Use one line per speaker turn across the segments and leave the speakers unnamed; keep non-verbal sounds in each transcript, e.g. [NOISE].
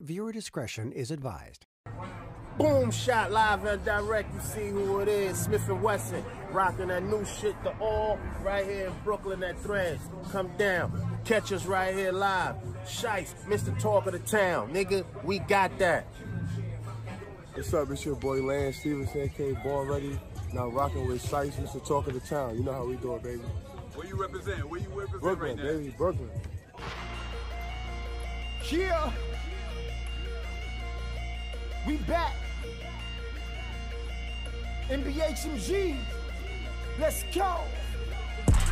Viewer discretion is advised.
Boom shot live and direct. You see who it is. Smith and Wesson rocking that new shit, the all right here in Brooklyn at Threads. Come down, catch us right here live. Shice, Mr. Talk of the Town, nigga. We got that.
What's up? It's your boy Lance Stephenson, aka Born Ready. Now rocking with Shice, Mr. Talk of the Town. You know how we do it, baby.
Where you represent? Where you represent
Brooklyn,
right now?
baby, Brooklyn.
Yeah. We back. NBHMG. Let's go.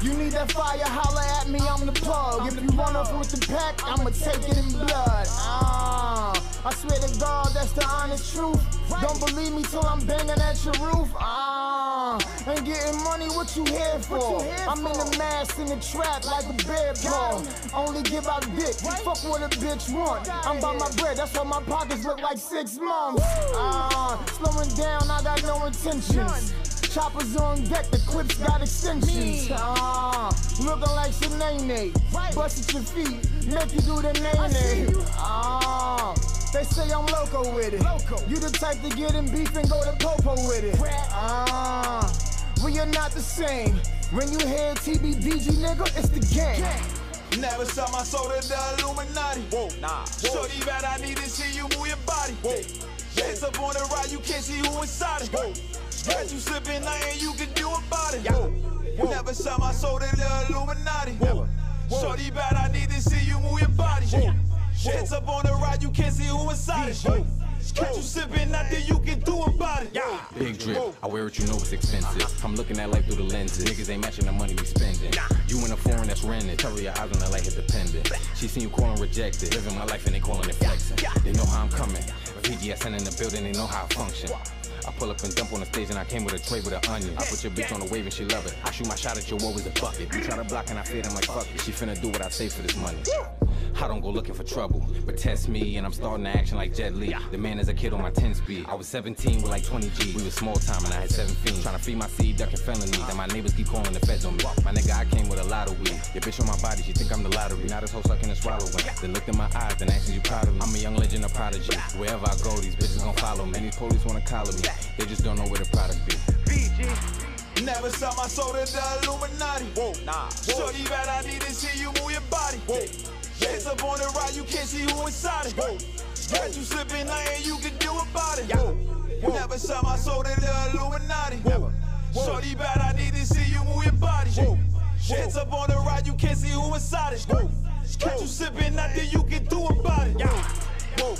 You need that fire, holla at me, I'm the plug. If you run up with the pack, I'ma take it in blood. Ah, I swear to God, that's the honest truth. Don't believe me till I'm banging at your roof. Ah, and getting money, what you here for? I'm in the mask in the trap like a bear paw. Only give out dick, fuck what a bitch want. I'm by my bread, that's why my pockets look like six months. Ah, slowing down, I got no intentions. Choppers on deck, the clips got extensions. Ah, looking like Shanae. Bust at your feet, make you do the nay Ah, they say I'm loco with it. You the type to get in beef and go to popo with it. Ah, we are not the same. When you hear TBDG, nigga, it's the game.
Never sell my soul to the Illuminati. Whoa, nah. Shorty bad, I need to see you move your body. Whoa. Hands up on the ride, you can't see who inside it. Whoa. Got you slipping, nothing you can do about it. Whoa. Never sell my soul to the Illuminati. Whoa. Shorty bad, I need to see you move your body. Whoa. Hands up on the ride, you can't see who inside it. Whoa. Got you sipping, nothing you can do about it. Yeah.
Big drip, I wear it, you know it's expensive. I'm looking at life through the lenses. Niggas ain't matching the money we spending. You in a foreign that's rented. Tell her your eyes on the light hit dependent. She seen you calling rejected. Living my life and they calling it flexing. They know how I'm coming. PGSN in the building, they know how I function. I pull up and dump on the stage and I came with a tray with an onion. I put your bitch on the wave and she love it. I shoot my shot at your wall with a bucket. You try to block and I fade, I'm like fuck it. She finna do what I say for this money. I don't go looking for trouble, but test me and I'm starting to action like Jet Li. The man is a kid on my 10 speed. I was 17 with like 20 G. We was small time and I had seven fiends. Trying to feed my seed, ducking felonies. And my neighbors keep calling the feds on me. My nigga, I came with a lot of weed. Your bitch on my body, she think I'm the lottery. Now this whole sucking and swallowing. Then looked in my eyes, then asking you proud of me. I'm a young legend, a prodigy. Wherever I go, these bitches gon' follow me. And these police wanna collar me. They just don't know where the product be.
Never sell my soul to the Illuminati. Whoa, nah. Shorty bad, I need to see you move your body. Whoa. Hands up on the ride, you can't see who inside it. Whoa. Got you slipping, nothing you can do about it. Whoa. Never sell my soul to the Illuminati. Whoa. Shorty bad, I need to see you move your body. Whoa. Hands up on the ride, you can't see who inside it. Whoa. Got you sipping, nothing you can do about it. Whoa.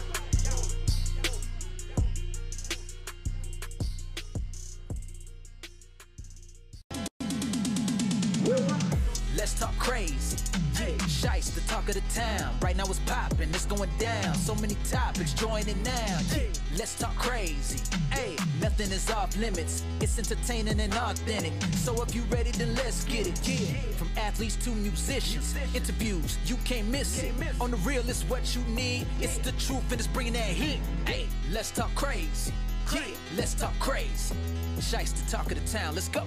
Let's talk crazy. Yeah, Shice, the talk of the town. Right now it's popping, it's going down. So many topics, join it now. Yeah, let's talk crazy. Hey, nothing is off limits. It's entertaining and authentic. So if you ready, then let's get it. Yeah, from athletes to musicians, interviews you can't miss it. On the real, it's what you need. It's the truth and it's bringing that heat. Hey, let's talk crazy. Yeah, let's talk crazy. Shice, the talk of the town. Let's go.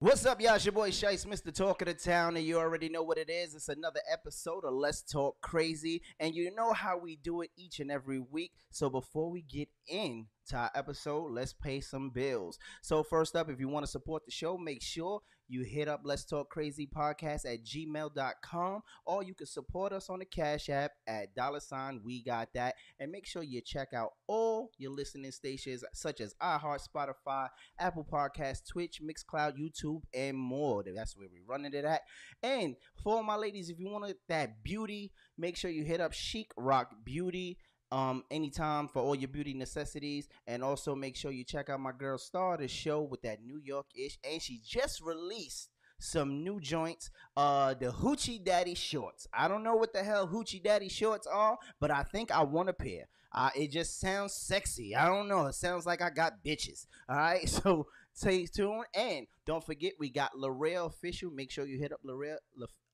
What's up, y'all? It's your boy Shice, Mr. Talk of the Town, and you already know what it is. It's another episode of Let's Talk Crazy, and you know how we do it each and every week. So before we get in to our episode, let's pay some bills. So first up, if you want to support the show, make sure you hit up Let's Talk Crazy Podcast at gmail.com, or you can support us on the Cash App at dollar sign We Got That, and make sure you check out all your listening stations such as iHeart, Spotify, Apple Podcasts, Twitch, Mixcloud, YouTube, and more. That's where we're running it at. And for my ladies, if you want that beauty, make sure you hit up Chic Rock Beauty um anytime for all your beauty necessities. And also make sure you check out my girl star the show with that new york ish and she just released some new joints uh the hoochie daddy shorts. I don't know what the hell hoochie daddy shorts are but i think i want a pair. Uh it just sounds sexy. I don't know. It sounds like i got bitches. [LAUGHS] All right [LAUGHS] so stay tuned. And don't forget we got L'Oreal official. Make sure you hit up L'Oreal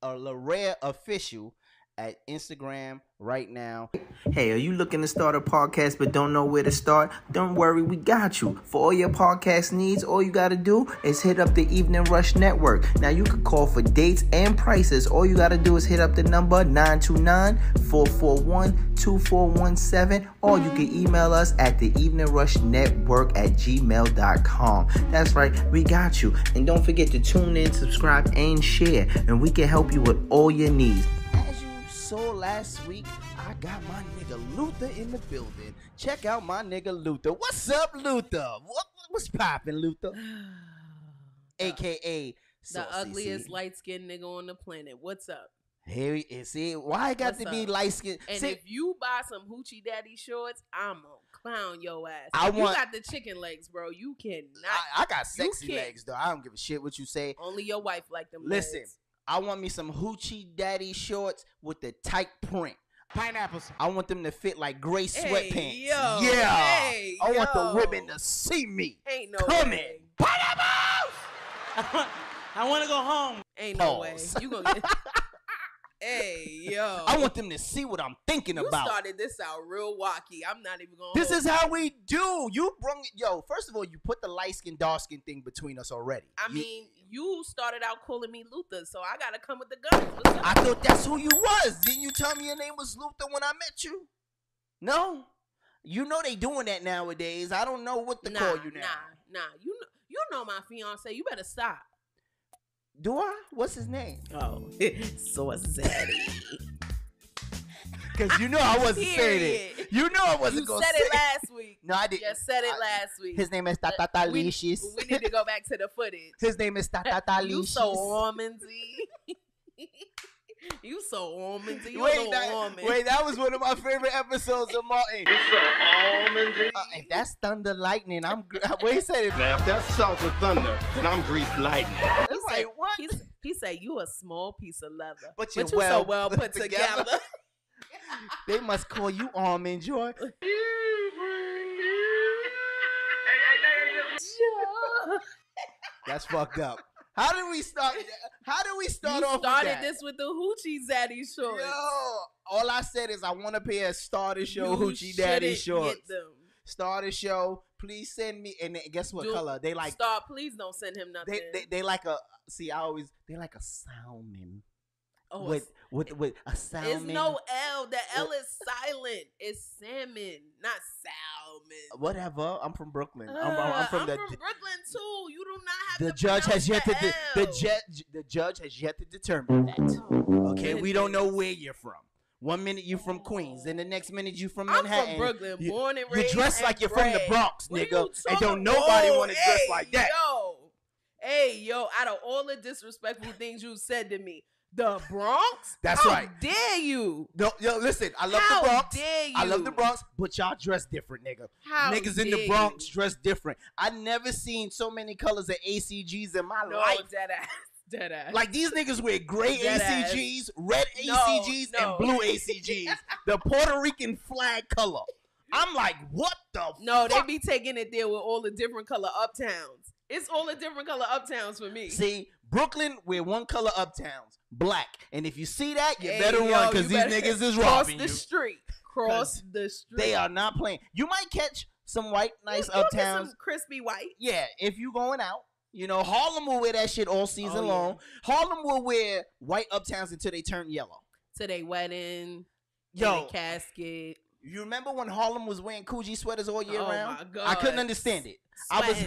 uh, L'Oreal official at Instagram right now. Hey, are you looking to start a podcast but don't know where to start? Don't worry, we got you. For all your podcast needs, all you got to do is hit up the Evening Rush Network. Now, you can call for dates and prices. All you got to do is hit up the number 929 441 2417, or you can email us at the Evening Rush Network at gmail.com. That's right, we got you. And don't forget to tune in, subscribe, and share, and we can help you with all your needs. Last week, I got my nigga Luther in the building. Check out my nigga Luther. What's up, Luther? What, what's poppin', Luther? AKA [SIGHS]
The ugliest light skinned nigga on the planet. What's up?
Here he is. See, why I got
What's
to be
up?
light skinned?
And
See,
if you buy some hoochie daddy shorts, I'm gonna clown your ass.
I
you
want-
got the chicken legs, bro. You cannot.
I, I got sexy legs, though. I don't give a shit what you say.
Only your wife like them.
Listen,
legs.
I want me some hoochie daddy shorts with the tight print. Pineapples. I want them to fit like gray
Hey,
sweatpants.
yo,
yeah.
hey,
I want the women to see me.
Ain't no
Come
way.
Pineapples! [LAUGHS]
I want to go home.
Ain't no way. You gonna [LAUGHS] get. hey yo.
I want them to see what I'm thinking
You
about.
started this out real wacky. I'm not even gonna.
This
hold
is how we do. You brung it, yo. First of all, you put the light skin, dark skin thing between us already.
I
You-
mean, you started out calling me Luther, so I gotta come with the guns.
I thought that's who you was. Didn't you tell me your name was Luther when I met you? No. You know they doing that nowadays. I don't know what to
nah,
call you now.
Nah, nah. You know, you know my fiance. You better stop.
Do I? What's his name?
Oh, [LAUGHS] so zaddy. [LAUGHS]
Because you know I wasn't saying it. You know I wasn't gonna say
it You said it last week.
No, I didn't.
You said it
I-
last week.
His name is
Uh,
Tatata
we, we need to go back to the footage.
His name is Tatata [LAUGHS]
you so almondsy. [LAUGHS] you so almondsy. You
Wait,
so
that,
almond.
wait, that was one of my favorite episodes of Martin. You so Uh, if that's thunder lightning, I'm. gr- [LAUGHS] Wait, he said it.
Now, if that's salt of Thunder, then I'm Grease Lightning.
He
It's
said,
like, what?
He, s- he said you a small piece of leather,
But
you
you're well
so well
put
put
together."
together.
They must call you Almond Joy. [LAUGHS] [LAUGHS] That's fucked up. How did we start? How did we start
you
off
started
with
this with the hoochie zaddy shorts.
Yo, all I said is I want to pay a starter show
You
hoochie daddy shorts.
Get them.
Starter show, please send me. And guess what
Do-
color? They like.
Stop! Please don't send him nothing.
They, they they like a. See, I always they like a salmon
oh,
with with with a salmon.
it's no L. The L is silent. It's salmon, not salmon.
Whatever. I'm from Brooklyn. I'm, I'm,
Uh,
I'm from
I'm
the.
from Brooklyn too. You do not have
the judge has yet
pronounce
to de- the judge the judge has yet to determine that. Okay, we don't know where you're from. One minute you're from Queens, then the next minute you're from Manhattan.
I'm from Brooklyn,
You-
born and
You dress like you're from the. Bronx, nigga, and don't nobody want to dress like that.
Yo, hey, yo, out of all the disrespectful things you said to me, the Bronx.
That's right.
How
right.
Dare you?
No, yo, listen, I love
How
the Bronx.
dare you?
I love the? Bronx, but y'all dress different, nigga.
How
Niggas in the Bronx
you?
dress different. I never seen so many colors of ACGs in my
No,
life.
dead ass, [LAUGHS] dead ass.
Like these niggas wear gray
Dead ass.
ACGs, red ACGs,
no.
and blue [LAUGHS] ACGs. the Puerto Rican flag color. I'm like, what the
no, they be taking it there with all the different color uptowns. It's all the different color uptowns for me.
See, Brooklyn wear one color uptowns, black. And if you see that, you
Hey,
better
yo,
run because these niggas is
cross
robbing
the
you.
street. [LAUGHS] Cross the street.
They are not playing. You might catch some white, nice
You-
uptowns.
some crispy white.
Yeah, if you going out. You know, Harlem will wear that shit all season
Oh, yeah.
long. Harlem will wear white uptowns until they turn yellow.
To their wedding,
Yo.
their casket.
You remember when Harlem was wearing Coogi sweaters all year
Oh,
round? I couldn't understand it. I was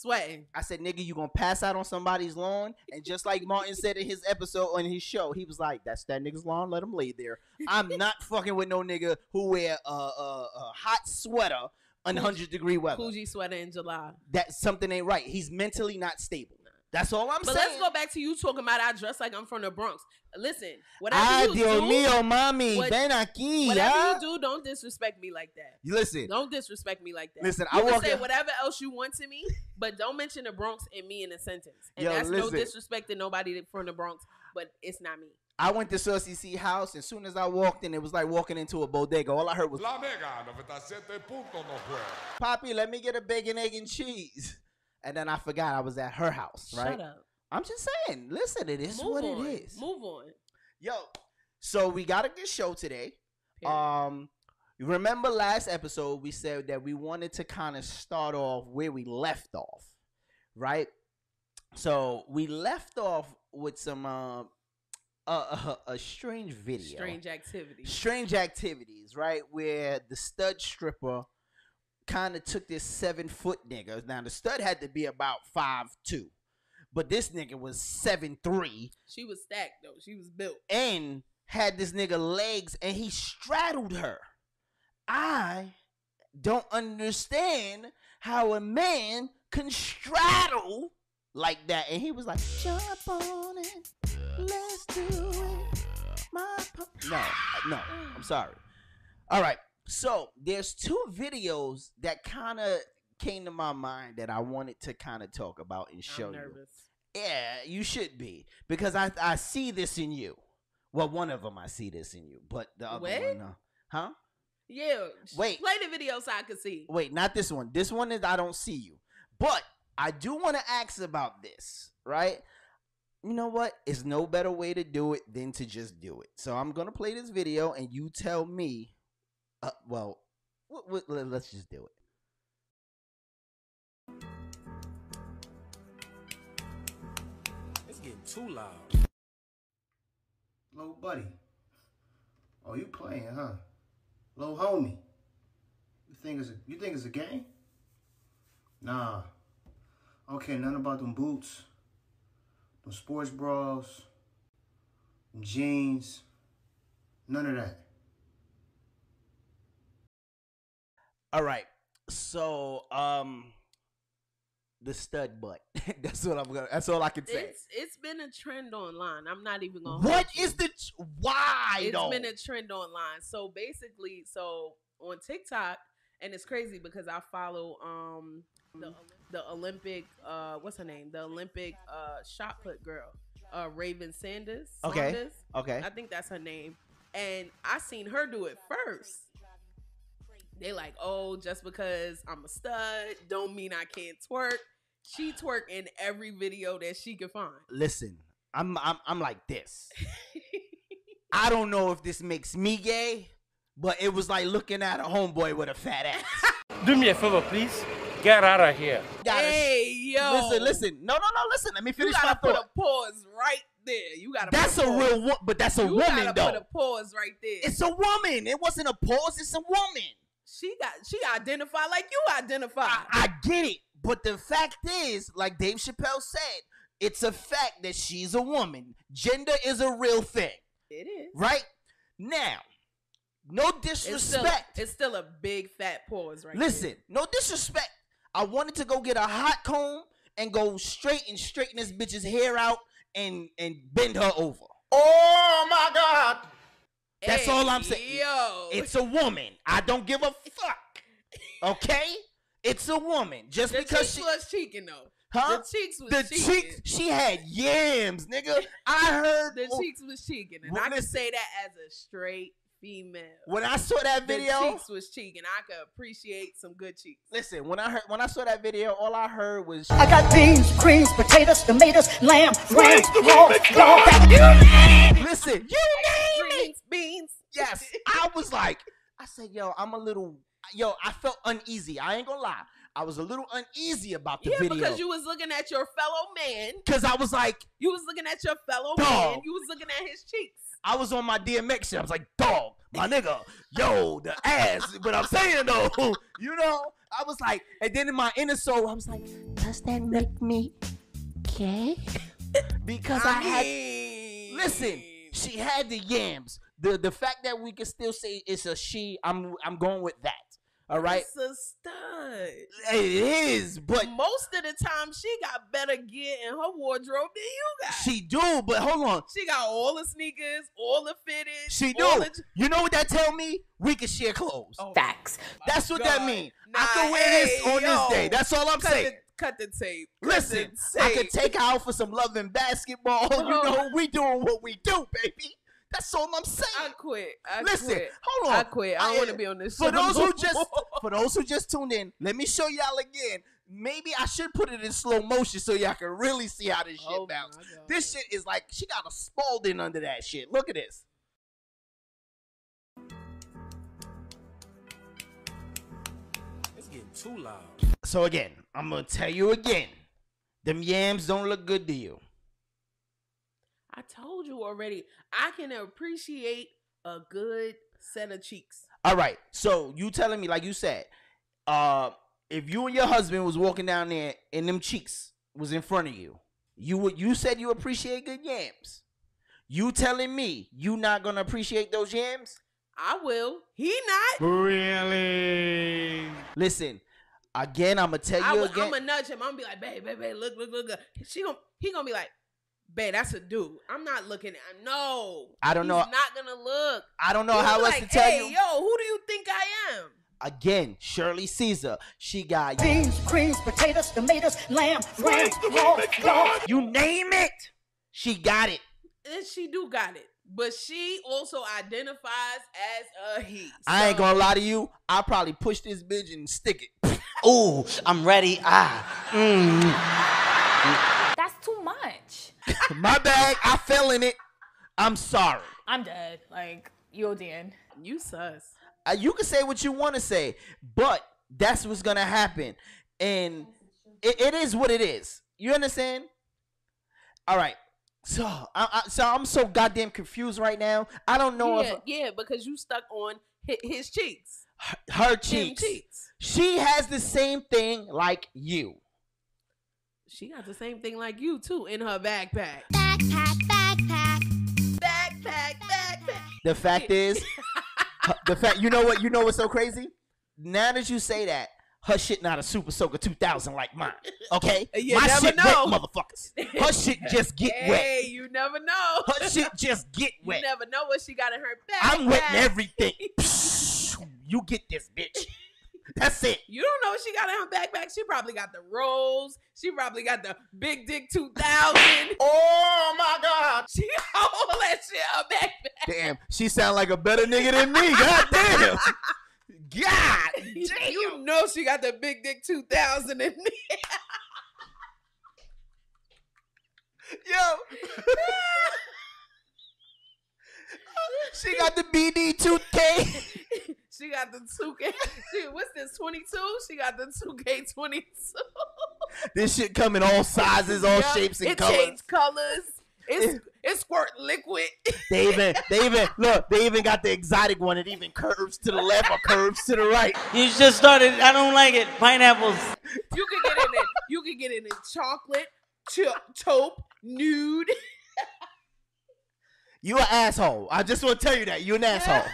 Sweating.
I said, nigga, you gonna pass out on somebody's lawn? And just like Martin said in his episode on his show, he was like, that's that nigga's lawn, let him lay there. I'm [LAUGHS] not fucking with no nigga who wear a, a, a hot sweater in 100 degree weather.
Coogi sweater in July.
That something ain't right. He's mentally not stable. That's all I'm
But
saying.
let's go back to you talking about I dress like I'm from the Bronx. Listen, whatever
Ah,
you
Dios
do,
mío, mami,
what-
ven aquí,
whatever
ah.
you do, don't disrespect me like that.
You listen,
Don't disrespect me like that.
Listen,
you
I
can
walk
say
in-
whatever else you want to me, but don't mention the Bronx and me in a sentence. And
Yo,
that's no disrespect to nobody from the Bronx, but it's not me.
I went to Saucy C house, and soon as I walked in, it was like walking into a bodega. All I heard was,
La Mega 97 punto no fue.
Poppy, let me get a bacon, egg, and cheese. And then I forgot I was at her house, right?
Shut up.
I'm just saying, listen, it is
Move
what
on.
it is.
Move on.
Yo, So we got a good show today. Um, remember last episode we said that we wanted to kind of start off where we left off, right? So we left off with some uh, a, a, a strange video,
Strange activities.
strange activities, right? Where the stud stripper kind of took this seven foot nigga. Now the stud had to be about five two, but this nigga was seven three
She was stacked though. She was built.
and had this nigga legs and he straddled her. I don't understand how a man can straddle like that. And he was like, jump on it, let's do it. My po-" no, no, I'm sorry. All right, so there's two videos that kind of came to my mind that I wanted to kind of talk about and show you. Yeah, you should be because I I see this in you. Well, one of them I see this in you, but the other
What?
one, no. huh?
Yeah.
Wait.
Play the video so I can see.
Wait, not this one. This one is I don't see you, but I do want to ask about this, right? You know what? It's no better way to do it than to just do it. So I'm gonna play this video, and you tell me. Uh, well, what, let- let's just do it.
Too loud.
Little buddy. Oh, you playing, huh? Little homie. You think it's a you think it's a game? Nah. Okay, nothing about them boots, them sports bras, them jeans. None of that.
All right. So, um, the stud butt. [LAUGHS] that's what I'm gonna. That's all I can say.
It's it's been a trend online. I'm not even gonna.
What
hold
the why
It's
though?
been a trend online. So basically, so on TikTok, and it's crazy because I follow um the the Olympic uh what's her name? The Olympic uh shot put girl, uh Raven Sanders.
Okay.
Saunders?
Okay.
I think that's her name. And I seen her do it first. They like, oh, just because I'm a stud, don't mean I can't twerk. She twerk in every video that she can find.
Listen, I'm I'm I'm like this. [LAUGHS] I don't know if this makes me gay, but it was like looking at a homeboy with a fat ass. [LAUGHS]
Do me a favor, please. Get out of here.
Gotta-
Hey yo,
Listen, listen. No, no, no. Listen. Let me
You
finish my
gotta put a pause right there. You gotta.
That's
put
a
pause.
real, wo- but that's a
you
woman
gotta
though.
Put a pause right there.
It's a woman. It wasn't a pause. It's a woman.
She got she identified like you identified.
I get it, but the fact is, like Dave Chappelle said, it's a fact that she's a woman. Gender is a real thing,
it is.
right? Now, no
It's still,
disrespect.
it's still a big fat pause right
Listen, no disrespect. I wanted to go get a hot comb and go straight and straighten this bitch's hair out and and bend her over.
Oh my God!
There.
That's all I'm saying.
Yo,
It's a woman. I don't give a fuck. Okay? It's a woman. Just
the
because
cheeks
she
was cheeking though.
Huh?
The cheeks was
the
cheeking.
cheeks she had yams, nigga. [LAUGHS] I heard
The
oh,
cheeks was cheeking, and I can say that as a straight female.
when I saw that video, The
cheeks was cheeking. I could appreciate some good cheeks.
Listen, when I heard when I saw that video, all I heard was
I got beans, greens, potatoes, tomatoes, lamb, ram,
the
raw,
remix,
raw.
Listen, you name
Greens, beans.
Yes, [LAUGHS] I was like, I said, yo, I'm a little, yo, I felt uneasy. I ain't gonna lie, I was a little uneasy about the
Yeah,
video
because you was looking at your fellow man.
because I was like,
You was looking at your fellow
Dog.
man. You was looking at his cheeks.
I was on my DMX shit. I was like, dog, my nigga, yo, the ass. But I'm saying though, [LAUGHS] you know, I was like, and then in my inner soul, I was like, does that make me gay? [LAUGHS] because I, had. Listen, she had the yams. The the fact that we can still say it's a she, I'm I'm going with that. All right,
It's a stud.
it is, but
most of the time she got better gear in her wardrobe than you got.
she do. But hold on,
She got all the sneakers, all the fitteds.
she do.
the-
You know what that tell me? We can share clothes.
Oh, Facts.
That's what that
God.
mean.
Nah,
I can wear this on
yo.
this day. That's all I'm
cut
saying
cut the tape. Cut
Listen,
the tape.
I could take out for some love and basketball. Oh. [LAUGHS] You know, we doing what we do, baby. That's all I'm saying.
I quit. I
Listen,
quit.
hold on.
I quit. I, don't want to be on this show.
For
those
who [LAUGHS] just for those who just tuned in, let me show y'all again. Maybe I should put it in slow motion so y'all can really see how this shit
oh bounces.
This shit is like she got a Spalding under that shit. Look at this.
It's getting too loud.
So again, I'm gonna tell you again. Them yams don't look good to you.
I told you already. I can appreciate a good set of cheeks.
All right. So you telling me, like you said, uh, if you and your husband was walking down there and them cheeks was in front of you, you would you said you appreciate good yams. You telling me you not gonna appreciate those yams?
I will. He not.
Really? Listen, again, I'm gonna tell
I
you
will,
again.
I'm gonna nudge him. I'm gonna be like, babe, babe, babe, look, look, look, look. She gonna he gonna be like, babe, that's a dude. I'm not looking at no.
I don't
He's
know.
Not gonna look.
I don't know
He'll
how else
like,
to tell
hey,
you.
Yo, who do you think I am?
Again, Shirley Caesar. She got
Beans, creams, potatoes, tomatoes, lamb, ram, hog, dog.
You name it. She got it.
And she do got it. But she also identifies as a he.
I ain't gonna lie to you. I'll probably push this bitch and stick it.
Ooh, I'm ready. Ah. Mm.
That's too much. [LAUGHS]
My bag. I fell in it. I'm sorry.
I'm dead. Like, you ODN.
You sus.
Uh, you can say what you want to say, but that's what's gonna happen, and it, it is what it is. You understand? All right. So, I, I, so I'm so goddamn confused right now. I don't know
yeah,
if
yeah, because you stuck on his, his cheeks.
Her
Them
cheeks.
cheeks.
She has the same thing like you.
She got the same thing like you too in her backpack.
Backpack, backpack.
Backpack, backpack.
The fact is, [LAUGHS] the fact you know what you know what's so crazy. Now that you say that, her shit not a Super Soaker 2000 like mine. Okay, [LAUGHS]
You
my
never
shit
know.
wet, motherfuckers. [LAUGHS] Her shit just get wet.
Hey, you never know.
Her shit just get wet.
You never know what she got in her backpack.
I'm wetting everything. You get this, bitch. [LAUGHS] That's it.
You don't know what she got in her backpack. She probably got the rolls. She probably got the big dick 2000. [LAUGHS]
Oh my god.
She got all that shit in her backpack.
Damn, she sound like a better nigga than me. God damn. [LAUGHS] God damn.
You know she got the big dick 2000 in there.
Yo. she got the BD 2K.
She got the 2K. [LAUGHS] She, what's this, 22? She got the 2K22. [LAUGHS]
This shit come in all sizes, all
Yup,
shapes and
it
colors.
changed colors. It's it's squirt liquid. [LAUGHS]
They even they even look, they even got the exotic one. It even curves to the left or curves to the right.
You just started. I don't like it. Pineapples.
You can get in it. You can get in it in chocolate, ch- taupe, nude.
You an asshole. I just want to tell you that. You an asshole.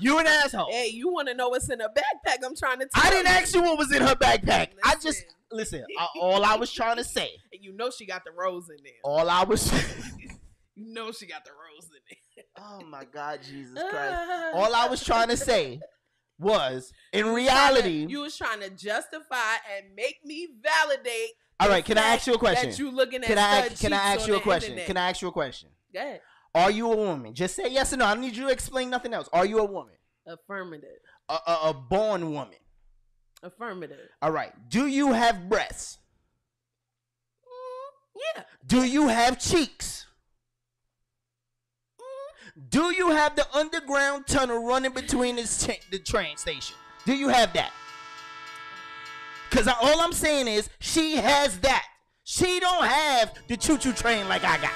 You an asshole.
Hey, you want to know what's in a backpack? I'm trying to tell
I didn't
you.
ask you what was in her backpack. I just listen. I, all I was trying to say. [LAUGHS]
And you know she got the rose in there.
All I was. [LAUGHS] [LAUGHS]
You know she got the rose in there.
Oh my God, Jesus Christ! All I was trying to say was, in reality,
you was trying to justify and make me validate.
All right. Can I ask you a question?
That you looking at
can I ask, can I ask you a question?
internet.
Can I ask you a question?
Go ahead.
Are you a woman? Just say yes or no. I don't need you to explain nothing else. Are you a woman?
Affirmative.
A, a, a born woman.
Affirmative.
All right. Do you have breasts?
Mm, yeah.
Do you have cheeks? Do you have the underground tunnel running between this cha- the train station? Do you have that? Cause I, all I'm saying is she has that. She don't have the choo-choo train like I got.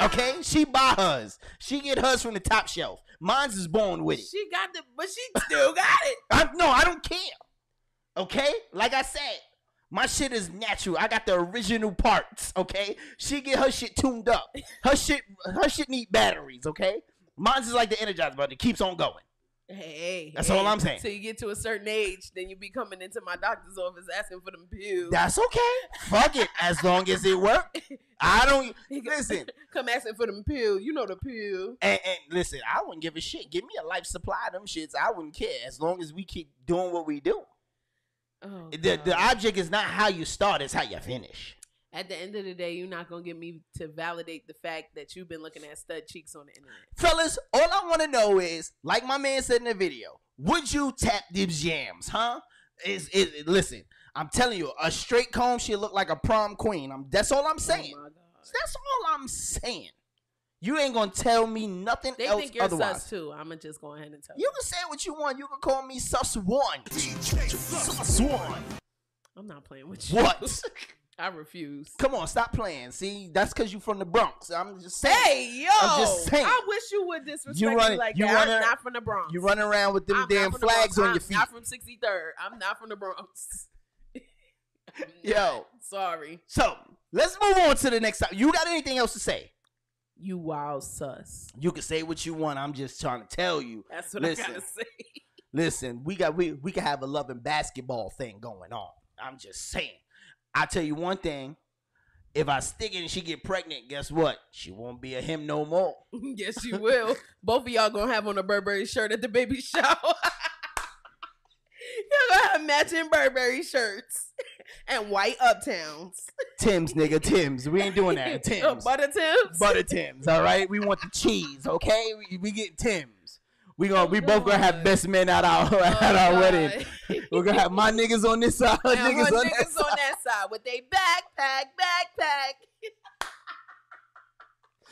Okay, she buy hers. She get hers from the top shelf. Mine's is born with it.
She got the, but she still got it.
I, no, I don't care. Okay, like I said, my shit is natural. I got the original parts. Okay, she get her shit tuned up. Her shit, her shit need batteries. Okay, mine's is like the Energizer. It keeps on going.
Hey,
That's
hey.
all I'm saying.
So you get to a certain age, then you be coming into my doctor's office asking for them pills.
That's okay. Fuck it. As long as it work. [LAUGHS] I don't listen. [LAUGHS]
Come asking for them pills. You know the pill.
And, and listen, I wouldn't give a shit. Give me a life supply of them shits. I wouldn't care as long as we keep doing what we do.
Oh,
The the object is not how you start; it's how you finish.
At the end of the day, you're not gonna get me to validate the fact that you've been looking at stud cheeks on the internet.
Fellas, all I want to know is, like my man said in the video, would you tap these jams, huh? Is is listen, I'm telling you, a straight comb, she look like a prom queen. I'm that's all I'm oh saying.
Oh
That's all I'm saying. You ain't gonna tell me nothing
They
else
think you're
otherwise.
sus too. I'm gonna just go ahead and tell
You You can say what you want. You can call me sus one. DJ Sus one.
I'm not playing with you.
What? [LAUGHS]
I refuse.
Come on, stop playing. See, that's because you're from the Bronx. I'm just saying.
Hey, yo!
I'm just saying.
I wish you would disrespect
You
me like
you
that.
running-
I'm not from the Bronx.
You running around with them
I'm
damn
the
flags
Bronx.
on
I'm
your feet.
Not from 63rd. I'm not from the Bronx.
Yo. [LAUGHS]
Sorry.
So let's move on to the next topic. You got anything else to say?
You wild sus.
You can say what you want. I'm just trying to tell you.
That's what
listen,
I gotta say.
Listen, we got we we can have a loving basketball thing going on. I'm just saying. I tell you one thing. If I stick it and she get pregnant, guess what? She won't be a him no more. [LAUGHS]
yes, she will. Both of y'all gonna have on a Burberry shirt at the baby [LAUGHS] shower. Y'all gonna have matching Burberry shirts [LAUGHS] and white uptowns.
Tim's, nigga, Tim's. We ain't doing that. Tim's.
Butter Tim's.
Butter Tim's, all right? We want the cheese, okay? We, we get Tim's. We gonna we both gonna have best men at our [LAUGHS] at our wedding. [LAUGHS] We're gonna have my niggas on this side, niggas, on,
niggas
that side.
on that side with they backpack, backpack.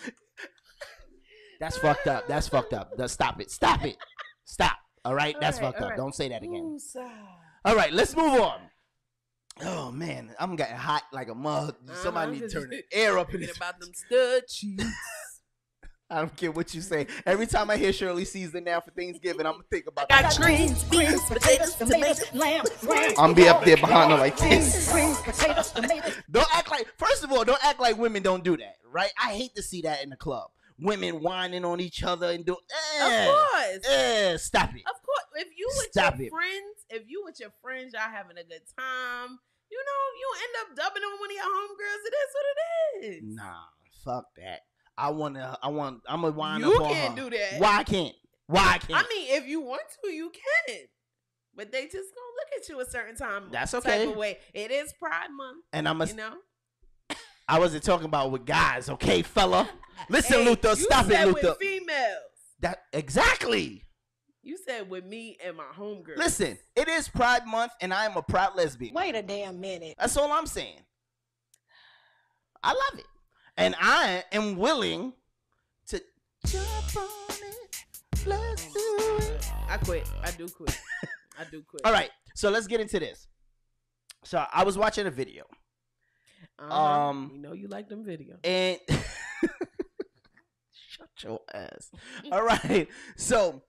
[LAUGHS]
That's fucked up. That's fucked up. That's- Stop it. Stop it. Stop. All right? That's
All right,
fucked up.
right.
Don't say that again. All right, let's move on. Oh man, I'm getting hot like a mug. Somebody
Uh-huh,
need to turn the air up in this.
about them stud cheeks.
I don't care what you say. Every time I hear Shirley Caesar now for Thanksgiving, I'm gonna think about
Got
that.
greens, beans, potatoes, tomatoes, lamb, ram.
I'm be up there behind her like this.
Greens, potatoes, tomatoes.
Don't act like. First of all, don't act like women don't do that, right? I hate to see that in the club. Women whining on each other and do. Eh,
Of course.
eh, stop it.
Of course. If you with
Stop
your
it.
friends, if you with your friends, y'all having a good time, you know, you end up dubbing on one of your homegirls. It is what it is.
Nah, fuck that. I wanna. I want. I'm gonna wind
You
up on
can't
her.
do that.
Why I can't? Why I can't?
I mean, if you want to, you can. But they just gonna look at you a certain time.
That's
Type
okay.
of way. It is Pride Month.
And I'm a-
you know. [LAUGHS]
I wasn't talking about with guys, okay, fella. [LAUGHS] Listen,
Hey,
Luther.
you
Stop it, Luther.
With females.
That exactly.
You said with me and my homegirl.
Listen, it is Pride Month, and I am a proud lesbian.
Wait a damn minute.
That's all I'm saying. I love it, and I am willing to jump on it. Let's do it.
I quit. I do quit. I do quit. [LAUGHS]
All right, so let's get into this. So I was watching a video,
Uh-huh.
Um,
you know you like them videos.
and [LAUGHS] shut your ass. All right, so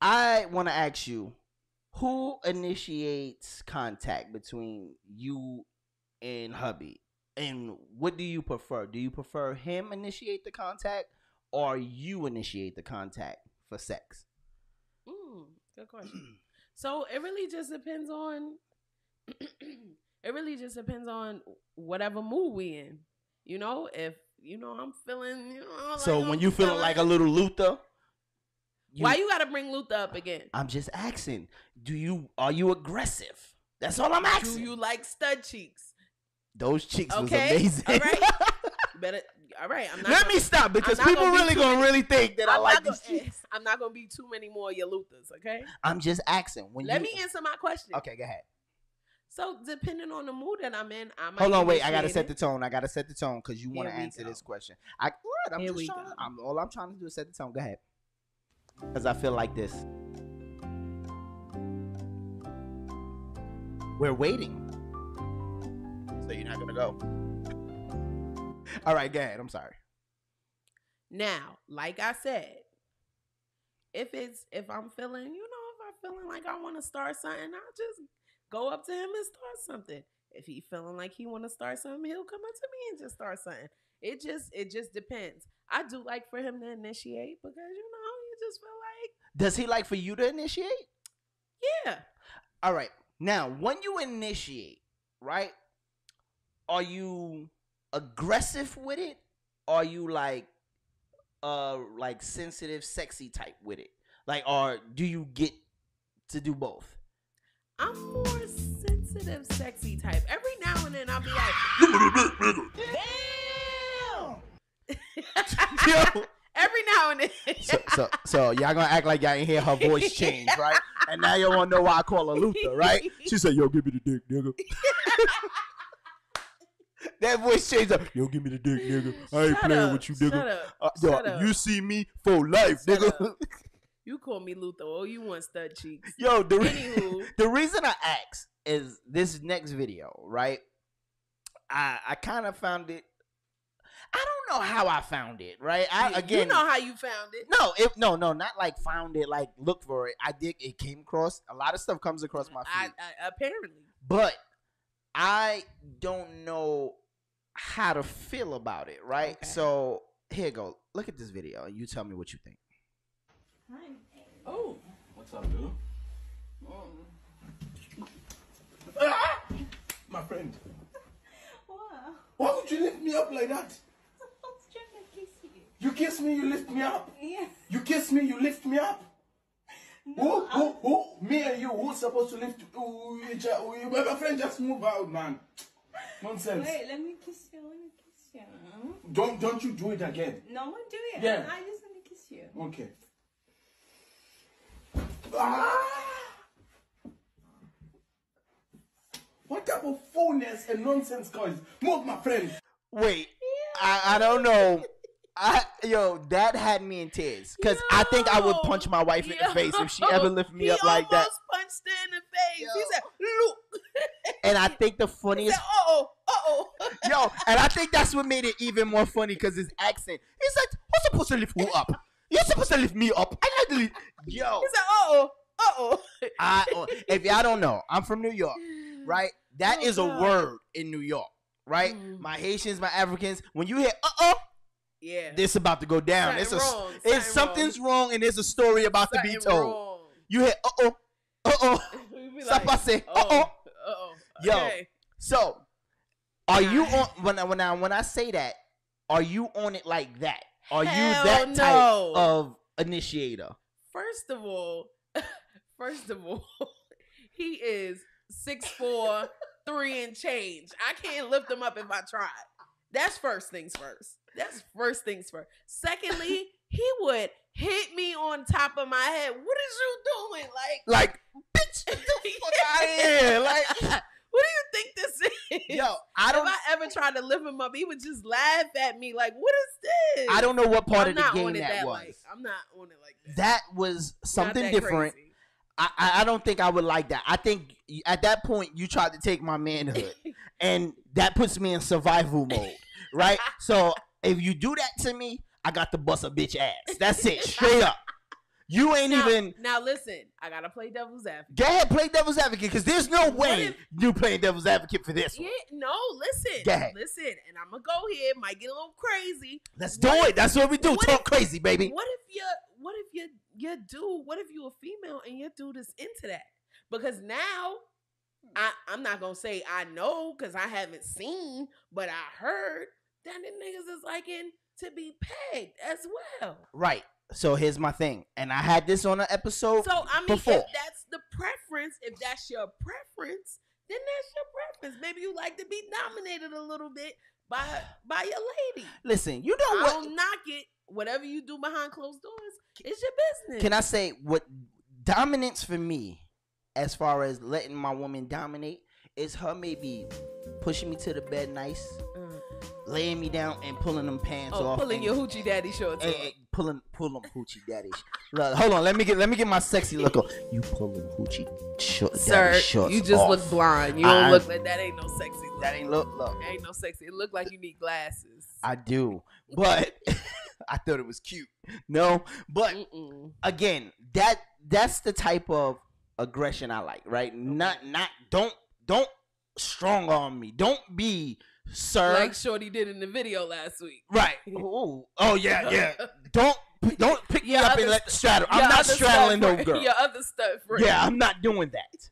I want to ask you, who initiates contact between you and hubby, and what do you prefer? Do you prefer him initiate the contact, or you initiate the contact for sex?
Mm, good question. [CLEARS THROAT] so it really just depends on. [CLEARS THROAT] it really just depends on whatever mood we in. You know, if you know I'm feeling, you know, like
so
I'm
when you feeling like a little Luther, you-
why you gotta bring Luther up again?
I'm just asking. Do you are you aggressive? That's all I'm asking.
Do you like stud cheeks?
Those cheeks was amazing.
all right. [LAUGHS] Better. All right. I'm not.
Let
gonna-
me stop because people
gonna be
really gonna
many-
really think that I
I'm
like
not
these
gonna- eh,
cheeks.
I'm not gonna be too many more your Luthers. Okay.
I'm just asking. When
Let
you,
me answer my question.
Okay, go ahead.
So depending on the mood that I'm in, I might.
Hold on, wait. I gotta set the tone. I gotta set the tone because you want to answer
go.
this question. I what? I'm
Here
just trying.
go.
I'm all I'm trying to do is set the tone. Go ahead. Because I feel like this. We're waiting. So you're not gonna go. All right, Gad. I'm sorry.
Now, like I said, if it's if I'm feeling, you know, if I'm feeling like I want to start something, I'll just go up to him and start something. If he feeling like he want to start something, he'll come up to me and just start something. It just it just depends. I do like for him to initiate because you know you just feel like
Does he like for you to initiate?
yeah.
All right. Now, when you initiate, right? Are you aggressive with it? Are you like uh like sensitive, sexy type with it? Like or do you get to do both?
I'm more sensitive, sexy type. Every now and then I'll be like, [LAUGHS] "Give me the dick, nigga." Damn. [LAUGHS]
Yo.
every now and then.
So, so so y'all gonna act like y'all ain't hear her voice [LAUGHS] change, right? And now y'all wanna know why I call her Luther, right? She said, "Yo, give me the dick, nigga." That voice changed up. Yo, give me the dick, nigga. I ain't
Shut
playing
up,
with you, nigga.
shut up,
Uh, yo, you see me for life,
Shut
nigga. [LAUGHS]
You call me Luther. Oh, you want stud cheeks.
Yo, the, re- [LAUGHS] the reason I asked is this next video, right? I I kind of found it. I don't know how I found it, right? I again,
you know how you found it.
no, it, no, no, not like found it, like look for it. I did. It came across a lot of stuff comes across my
I, I apparently.
but I don't know how to feel about it, right? So here go. Look at this video, and you tell me what you think. Hi.
Oh.
What's up, dude?
My friend. Why would you lift me up like that? [LAUGHS] You kiss me, you lift me up.
Yeah.
You kiss me, you lift me up. Who, who, who? Me and you, who's supposed to lift who, each other? Who- My friend, just move out, man. Nonsense.
Wait, let me kiss you. I want to kiss you.
Don't, don't you do it again.
No one do it.
Yeah.
I just want to kiss you.
Okay. Ah! What type of fullness and nonsense, guys? Move, my friend.
Wait, yeah. I, I don't know. I yo, that had me in tears because I think I would punch my wife in the face if she [LAUGHS] ever lift me
he
up like that.
punched her in the face. He said, "Look."
And I [LAUGHS] think the funniest,
"Uh oh, oh." [LAUGHS]
yo, and I think that's what made it even more funny because his accent. He's like, "Who's supposed to lift who up? You're supposed to lift me up." I like to lift, yo.
He said, "Uh oh, uh oh."
I if y'all don't know, I'm from New York, [SIGHS] right? That
Oh,
is a
God.
word in New York, right? My Haitians, my Africans, when you hear uh oh,
Yeah.
this about to go down.
Something
it's a
wrong,
it's
something
something's wrong. and there's a story about to be told.
wrong.
You hit, uh oh, uh oh, ça [LAUGHS]
like,
passe, uh
oh,
oh.
uh-oh.
Yo, so are you on when I when I when I say that? Are you on it like that? Are you
Hell
that type of initiator?
First of all, [LAUGHS] first of all, [LAUGHS] he is six four, three and change. I can't lift him up if I tried. That's first things first. That's first things first. Secondly, he would hit me on top of my head. What is you doing? Like,
Like, bitch, [LAUGHS] get the fuck out of [LAUGHS] here! Like, [LAUGHS]
what do you think this is?
Yo, I don't-
If I ever tried to lift him up, he would just laugh at me. Like, what is this?
I don't know what part
I'm
of the game that
Like,
was.
I'm not on it like that.
that was something
that
different.
crazy.
I, I I don't think I would like that. I think at that point you tried to take my manhood, and that puts me in survival mode, right? so if you do that to me, I got to bust a bitch ass. [LAUGHS] That's it, straight up. You ain't
now,
even.
Now listen, I gotta play devil's advocate.
Go ahead, play devil's advocate, because there's no way
if-
you playing devil's advocate for this one.
Yeah, no, listen,
Go ahead.
listen, and I'm gonna go here. Might get a little crazy.
Let's do
What
it. That's what we do.
what
Talk
if-
crazy, baby.
What if you? What if you? Your dude. What if you a female and your dude is into that? Because now, I I'm not gonna say I know because I haven't seen, but I heard that the niggas is liking to be pegged as well.
Right. So here's my thing, and I had this on an episode
So I mean,
before.
if that's the preference, if that's your preference, then that's your preference. Maybe you like to be dominated a little bit by by your lady.
Listen, you know
I don't knock it. Whatever you do behind closed doors, it's your business.
Can I say what dominance for me, as far as letting my woman dominate, is her maybe pushing me to the bed nice, laying me down and pulling them pants.
Oh,
off.
pulling your hoochie daddy shorts
and-
off.
and pulling pull them hoochie daddy. Look, hold on, let me get let me get my sexy look on. You pulling hoochie short,
Sir,
shorts
you just
off.
look blind. You don't
I-
look like that. Ain't no sexy. Look.
That ain't look look.
Ain't no sexy. It look like you need glasses.
I do, but [LAUGHS] I thought it was cute. No, but again, that that's the type of aggression I like, right? Not not don't don't strong arm me. Don't be sir.
Like Shorty did in the video last week.
right. Ooh. Oh yeah, yeah. [LAUGHS] Don't don't pick me up and let
st-
straddle. I'm not straddling no girl.
Your other stuff friend.
Yeah, I'm not doing that.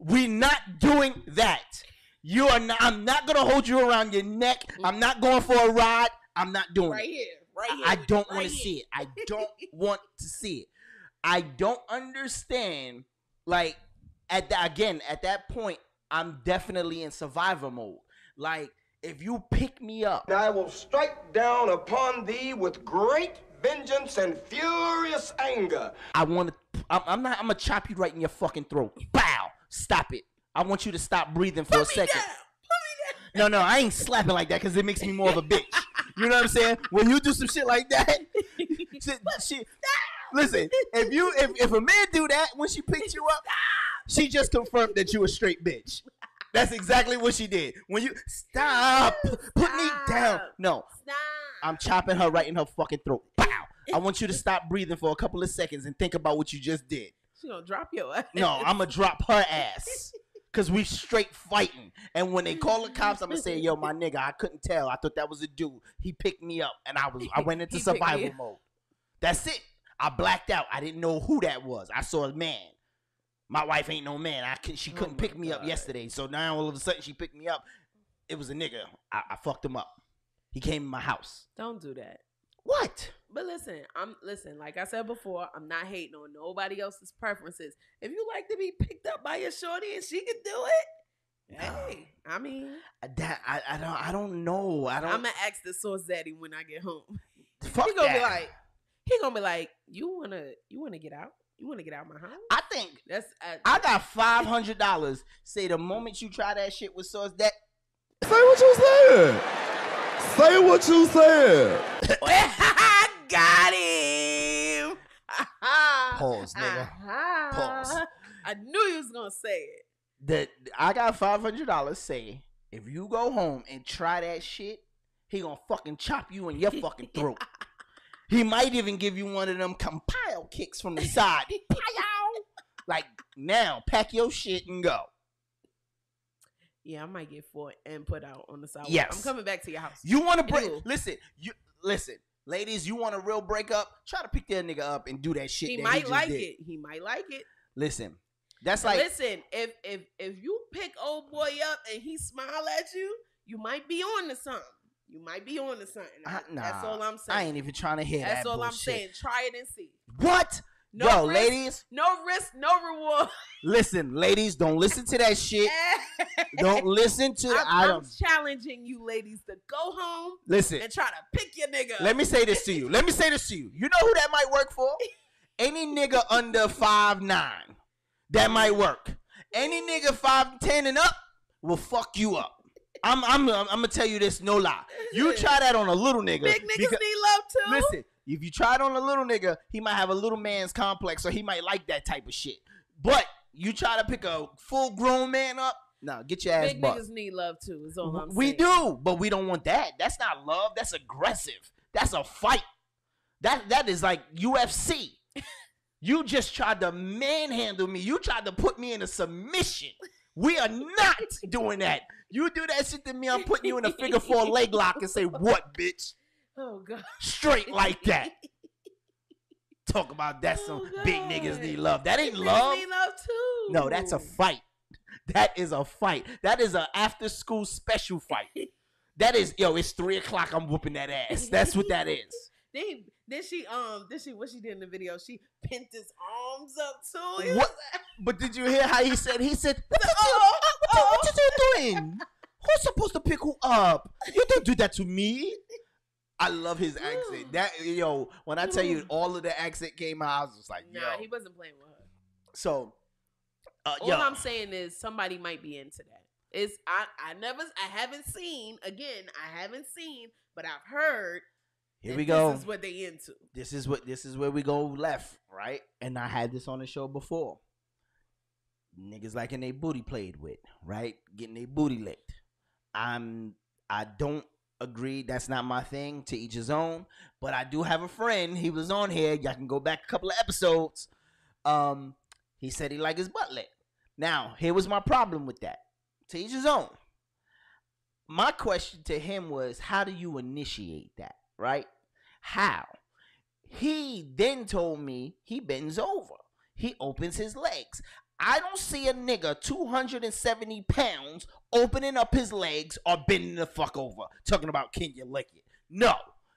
We not doing that. You are not. I'm not gonna hold you around your neck. I'm not going for a ride. I'm not doing
right
it.
here, right here.
I
with-
don't
right
want to see it. I don't want to see it. I don't understand. Like at that again, at that point, I'm definitely in survivor mode. Like if you pick me up, And
I will strike down upon thee with great vengeance and furious anger.
I want to. I'm, I'm not. I'm gonna chop you right in your fucking throat. Bow. Stop it. I want you to stop breathing for a second. No, no, I ain't slapping like that because it makes me more of a bitch. You know what I'm saying? When you do some shit like that, [LAUGHS] she, she- listen. If you if, if a man do that when she picks you up, she just confirmed that you a straight bitch. That's exactly what she did. When you stop, put me down. No, I'm chopping her right in her fucking throat. Pow! I want you to [LAUGHS] stop breathing for a couple of seconds and think about what you just did.
She gonna drop your ass.
No, I'm gonna drop her ass. [LAUGHS] Cause we straight fighting. And when they call the cops, I'm gonna say, yo, my [LAUGHS] nigga, I couldn't tell. I thought that was a dude. He picked me up and I was I went into
He picked me
survival mode. That's it. I blacked out. I didn't know who that was. I saw a man. My wife ain't no man. I
Oh
she couldn't pick me up yesterday. So now all of a sudden she picked me up. It was a nigga. I, I fucked him up. He came in my house.
Don't do that.
What?
But listen, I'm listen. Like I said before, I'm not hating on nobody else's preferences. If you like to be picked up by your shorty and she can do it, hey, I mean, uh,
That I, I don't I don't know. I don't
I'm gonna ask the source daddy when I get home.
fuck
he gonna
that.
be like, he gonna be like, you wanna, you wanna get out? You wanna get out of my house?
I think
That's uh,
I got five hundred dollars. Say the moment you try that shit with sauce, that
Say what you said. Say what you said. [LAUGHS]
I got him. [LAUGHS]
Pause, nigga. Pause.
I knew you was gonna say it.
that I got five hundred dollars. Say if you go home and try that shit, he gonna fucking chop you in your fucking throat. [LAUGHS] he might even give you one of them compile kicks from the side. [LAUGHS] Like now, pack your shit and go.
Yeah, I might get fought and put out on the sidewalk.
Yes.
I'm coming back to your house.
You want to break?
Ew.
Listen, you listen, ladies. You want a real breakup? Try to pick that nigga up and do that shit.
He
that
might
just
like
did.
it. He might like it.
Listen, that's like
listen. If if if you pick old boy up and he smile at you, you might be on to something. You might be on to something.
Uh, nah,
That's all I'm saying.
I ain't even trying to hear
That's
that
all I'm
bullshit.
saying. Try it and see.
What?
No
Yo,
risk,
ladies,
No risk, no reward. [LAUGHS]
listen, ladies, don't listen to that shit. [LAUGHS] don't listen to.
I'm,
I
I'm challenging you ladies to go home
Listen.
and try to pick your nigga.
Let me say this to you. Let me say this to you. You know who that might work for? [LAUGHS] Any nigga under five nine, that might work. Any nigga five ten and up will fuck you up. I'm I'm I'm, gonna tell you this, no lie. You try that on a little nigga.
Big niggas
because-
need love too.
Listen, if you try it on a little nigga, he might have a little man's complex, or he might like that type of shit. But you try to pick a full grown man up, nah, get your ass
Big niggas need love too. Is all I'm saying.
We
saying.
do, but we don't want that. That's not love. That's aggressive. That's a fight. That that is like UFC. [LAUGHS] you just tried to manhandle me. You tried to put me in a submission. We are not doing that. You do that shit to me, I'm putting you in a figure four leg lock and say, "What, bitch?" [LAUGHS]
Oh god.
Straight like that. [LAUGHS] Talk about that. Some oh, big niggas need love. That ain't love.
need love too.
No, that's a fight. That is a fight. That is a after school special fight. [LAUGHS] That is yo. It's three o'clock. I'm whooping that ass. That's what that is.
Then, he- then she um then she what she did in the video? She pinned his arms up too. He
What?
was- [LAUGHS]
But did you hear how he said? He said, "What you,
Oh,
what you, what you doing? Who's supposed to pick who up? You don't do that to me." I love his accent. That yo, when I tell you all of the accent came out, I was just like, yo.
Nah, he wasn't playing with her.
So, uh,
All
yo,
I'm saying is somebody might be into that. It's I I never I haven't seen again. I haven't seen, but I've heard.
Here we go.
This is what they into.
this is what this is where we go left, right? And I had this on the show before. Niggas liking they booty played with, right? Getting their booty licked. I'm I don't agree. That's not my thing. To each his own. But I do have a friend. He was on here. Y'all can go back a couple of episodes. Um, he said he liked his butt licked. Now, here was my problem with that. To each his own. My question to him was, how do you initiate that, right? How? He then told me he bends over. He opens his legs. I don't see a nigga 270 pounds opening up his legs or bending the fuck over. Talking about can you lick it? No,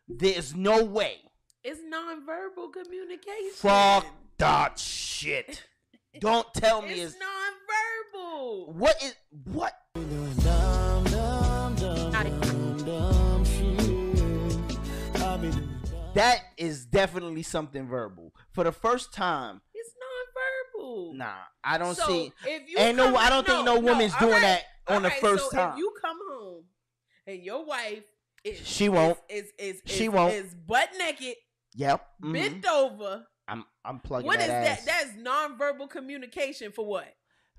there's no way.
It's nonverbal communication.
Fuck that shit. [LAUGHS] Don't tell me
It's
it's
nonverbal.
what is what that is definitely something verbal. For the first time,
It's nonverbal.
nah, I don't
So,
see.
If you
Ain't no, I don't think no woman's
all
doing
right,
that on
all
the
right,
first
so
time.
If you come home and your wife is
She won't.
is is is,
She
is,
won't.
is butt naked,
Yep. mhm.
bent over.
I'm I'm plugging
What
that
is that? That's nonverbal communication for what?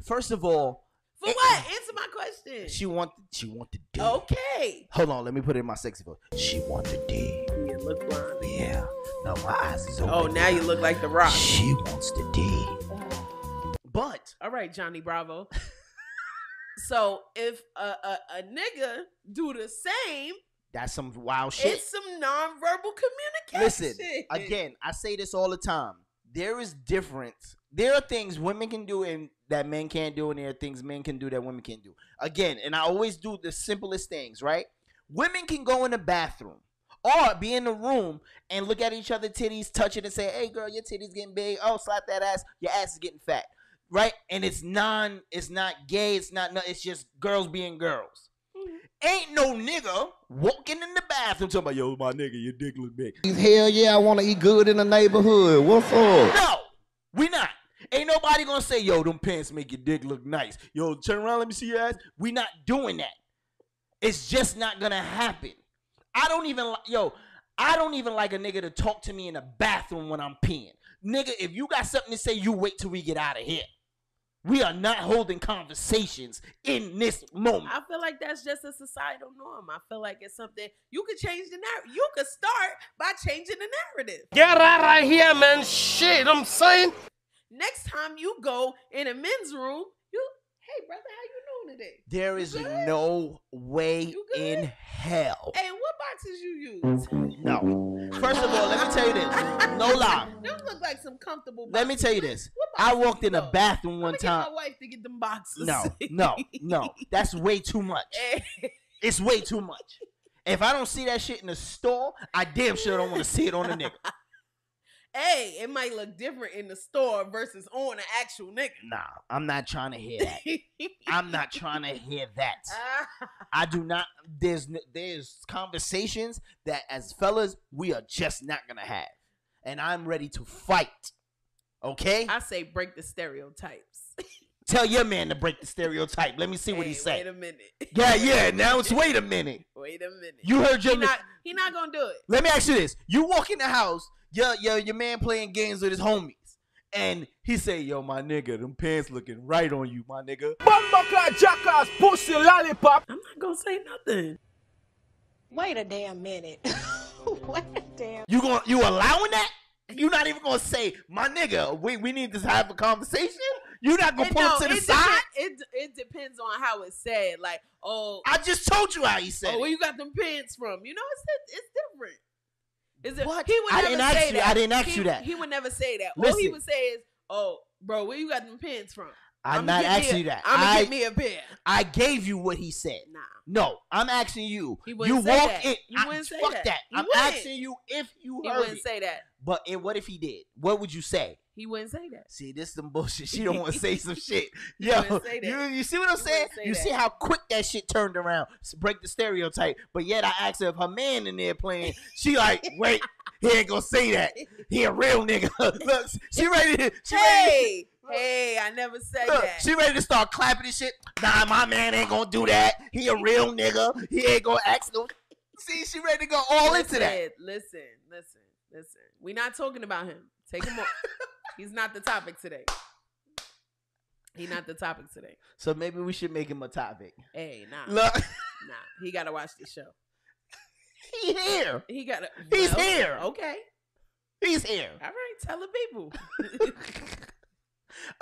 First of all,
For what? Answer my question.
she want she want the D.
Okay.
Hold on, let me put it in my sexy voice. She want the D.
You look blind.
Yeah. No, my eyes is open.
Oh, now you look like the rock.
She wants the D. But
All right, Johnny Bravo. [LAUGHS] so if a, a a nigga do the same,
that's some wild shit.
it's some nonverbal communication.
Listen, again, I say this all the time. There is difference. There are things women can do and that men can't do, and there are things men can do that women can't do. Again, and I always do the simplest things, right? Women can go in the bathroom or be in the room and look at each other titties, touch it, and say, "Hey, girl, your titties getting big. Oh, slap that ass. Your ass is getting fat." Right? And it's non. It's not gay. It's not. no- It's just girls being girls. Mm-hmm. Ain't no nigga walking in the bathroom talking about, "Yo, my nigga, your dick look big."
Hell yeah, I want to eat good in the neighborhood. What's up?
No, we not. Ain't nobody gonna say, yo, them pants make your dick look nice. Yo, turn around, let me see your ass. We not doing that. It's just not gonna happen. I don't even like, yo, I don't even like a nigga to talk to me in the bathroom when I'm peeing. Nigga, if you got something to say, you wait till we get out of here. We are not holding conversations in this moment.
I feel like that's just a societal norm. I feel like it's something you could change the narrative. You could start by changing the narrative.
Get out of here, man. Shit, I'm saying.
Next time you go in a men's room, you, hey brother, how you doing today?
There is no way in hell.
Hey, what boxes you use?
No. First of all, let me tell you this. No [LAUGHS] lie.
Them look like some comfortable.
Let me tell you this. I walked in a bathroom one time.
my wife to get them boxes.
No, no, no. That's way too much. [LAUGHS] It's way too much. If I don't see that shit in the store, I damn sure don't want to see it on the nigga.
Hey, it might look different in the store versus on an actual nigga.
Nah, I'm not trying to hear that. [LAUGHS] I'm not trying to hear that. [LAUGHS] I do not. There's there's conversations that as fellas we are just not gonna have, and I'm ready to fight. Okay,
I say break the stereotypes. [LAUGHS]
tell your man to break the stereotype. Let me see what he
Hey,
say.
Wait a minute.
Yeah, yeah. Now it's wait a minute.
Wait a minute.
You heard your
He not, he not gonna do it.
Let me ask you this: You walk in the house, your yo, your man playing games with his homies, and he say, "Yo, my nigga, them pants looking right on you, my nigga."
Bumbucker, jackass, pussy, lollipop.
I'm not gonna say nothing.
Wait a damn minute. [LAUGHS] Wait a damn.
You gonna you allowing that? You not even gonna say, "My nigga, we we need to have a conversation." You not gonna
It-
pull
no,
it to the
it
side?
It it depends on how it's said. Like, oh,
I just told you how he said
oh, where you got them pants from? You know, it's it's different. Is it?
What?
He would
I
never
didn't ask
say
you-
that.
I didn't ask
He-
you that.
He would never say that. All he would say is, "Oh, bro, where you got them pants from?"
I'm
I'ma
not asking
a-
you that.
I'ma
I,
get me a pair.
I gave you what he said.
Nah.
No, I'm asking you.
He
you
wouldn't
walk
say that.
in.
You
I-
wouldn't say
fuck
that.
that. I'm
wouldn't.
asking you if you heard.
He wouldn't
it.
say that.
But and what if he did? What would you say?
He wouldn't say that.
See, this some bullshit. She don't want to say some [LAUGHS] shit. Yo,
wouldn't say that.
you you see what I'm
He
saying?
say
You
that.
see how quick that shit turned around. Break the stereotype. But yet I asked her if her man in there playing. She like, [LAUGHS] wait, he ain't gonna say that. He a real nigga. [LAUGHS] Look, she ready to. She ready
Hey, hey, I never said
Look,
that.
she ready to start clapping and shit. Nah, my man ain't gonna do that. He a real nigga. He ain't gonna ask no. See, she ready to go all into that.
Listen, listen, listen. We're not talking about him. Take him off. [LAUGHS] He's not the topic today. He not the topic today.
So maybe we should make him a topic.
Hey, nah,
Look,
nah. [LAUGHS] He gotta watch the show.
he here.
He gotta.
He's
well,
here.
Okay.
He's here.
All right. Tell the people. [LAUGHS]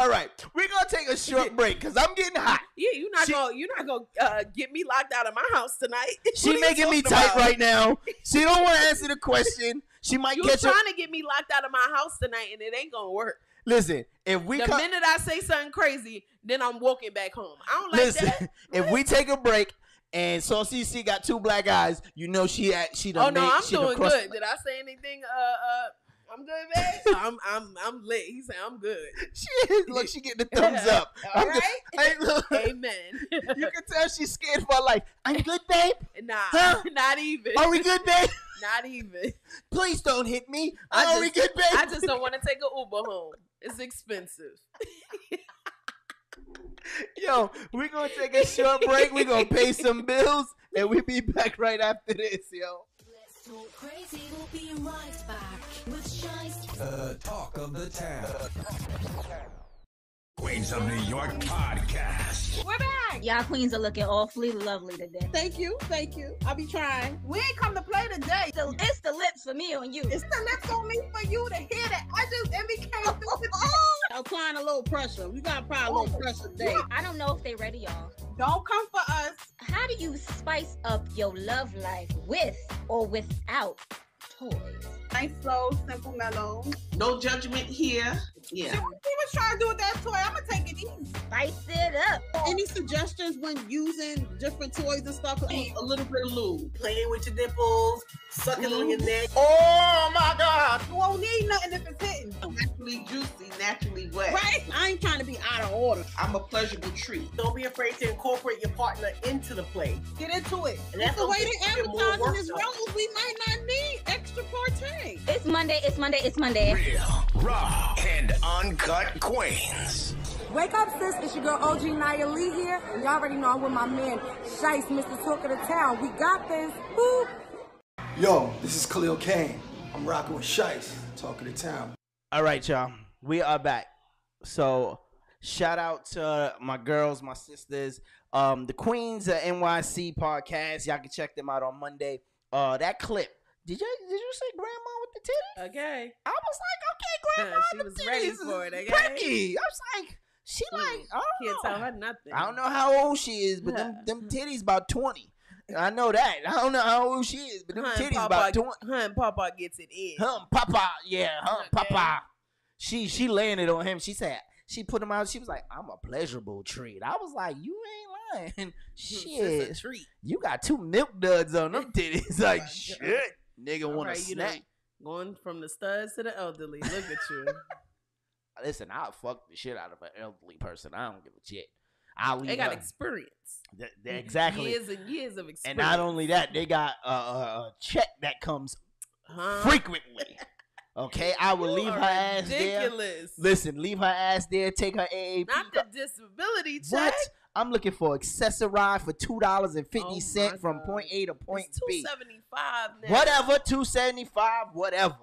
All right, we're gonna take a short break because I'm getting hot.
Yeah, you're not gonna you're not gonna uh, get me locked out of my house tonight.
She
What are you
making me tight right now. She don't want to answer the question. She might
You
get
trying
you.
to get me locked out of my house tonight, and it ain't gonna work.
Listen, if we
the
come,
minute I say something crazy, then I'm walking back home. I don't like
listen,
that. [LAUGHS]
if we take a break and so CC got two black eyes, you know she at she done
Oh no,
made-
I'm doing good. Did I say anything? Uh, uh, I'm good, babe. [LAUGHS] I'm, I'm, I'm lit. He said I'm good. [LAUGHS]
She look, she getting the thumbs up.
All
I'm
right.
Hey, look, [LAUGHS]
Amen.
you can tell she's scared for her life. I'm good, babe.
Nah,
Huh?
not even.
Are we good, babe?
Not even.
Please don't hit me.
I
Are
just,
we good, babe?
I just don't want to take an Uber home. It's expensive.
Yo, we're gonna take a short break. We're gonna pay some bills, and we'll be back right after this, yo.
Let's talk crazy We'll be right back with Shice.
The talk of the town. Queens of New York podcast.
We're back. Y'all queens are looking awfully lovely today.
Thank you, thank you. I'll be trying.
We ain't come to play today. The, it's the lips for me on you.
It's the lips on me for you to hear that. I just it became [LAUGHS] oh. applying a little pressure. We gotta apply a little oh. pressure today.
I don't know if they ready, y'all.
Don't come for us.
How do you spice up your love life with or without toys?
Nice, slow, simple, mellow.
No judgment here. Yeah.
See what he was trying to do with that toy. I'm gonna take it easy.
Spice it up.
Any suggestions when using different toys and stuff?
A little bit of lube. Playing with your nipples, sucking on your neck.
Oh my God! You won't need nothing if it's hitting.
Naturally juicy, naturally wet.
Right? I ain't trying to be out of order.
I'm a pleasurable treat. Don't be afraid to incorporate your partner into the play.
Get into it.
And
That's
that's
the way
okay.
they
Get more
advertising this
done.
rose. We might not need extra party.
It's Monday, it's Monday, it's Monday.
Real, raw, and uncut queens.
Wake up, sis. It's your girl OG Naya Lee here. And y'all already know I'm with my man, Shice, Mr. Talk of the Town. We got this. Woo!
Yo, this is Khalil Kane. I'm rocking with Shice, talking to town.
All right, y'all. We are back. So, shout out to my girls, my sisters, um, the Queens of NYC podcast. Y'all can check them out on Monday. Uh, that clip. Did you did you say grandma with the titties?
Okay.
I was like, okay, [LAUGHS] grandma.
she
with
was
the
ready
titties
for it. Okay.
Precky. I was like, she hmm. like, I don't
Can't
know.
tell her nothing.
I don't know how old she is, but them, them titties about 20. I know that. I don't know how old she is, but them
Her
titties
Papa,
about 20.
her and Papa gets it in.
Her and Papa, yeah, her and Papa. She she landed on him. She said she put him out. She was like, "I'm a pleasurable treat." I was like, "You ain't lying, [LAUGHS] shit.
Treat.
You got two milk duds on them [LAUGHS] titties. like oh shit, nigga want
right, know,
snack."
going from the studs to the elderly. Look at you. [LAUGHS]
Listen, I'll fuck the shit out of an elderly person. I don't give a shit. Leave
they got experience.
Th- th- exactly.
Years and years of experience.
And not only that, they got a, a, a check that comes
Huh?
frequently. [LAUGHS] Okay, I will
You
leave her ass there.
ridiculous.
there. Listen, leave her ass there. Take her AAP.
Not the disability check.
What? I'm looking for accessory for two dollars and fifty
Oh
cent from
God.
point A to point
It's two
B.
seventy five.
Whatever, two seventy five, whatever.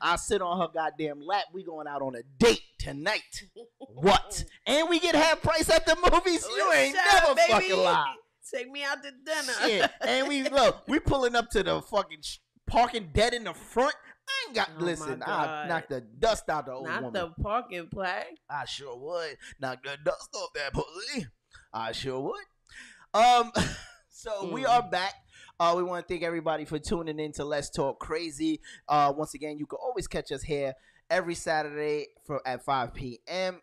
I sit on her goddamn lap. We going out on a date tonight. [LAUGHS] what? And we get half price at the movies. You ain't never
up,
fucking lie.
Take me out to dinner.
Shit. And we [LAUGHS] look, we pulling up to the fucking sh- parking dead in the front. I ain't got
Oh
listen. I
God.
knock the dust out the old
Not
woman.
the parking plaque.
I sure would knock the dust off that pussy. I sure would. Um, [LAUGHS] so we
Mm.
are back. Uh, we want to thank everybody for tuning in to Let's Talk Crazy. Uh, once again, you can always catch us here every Saturday for at 5 p.m.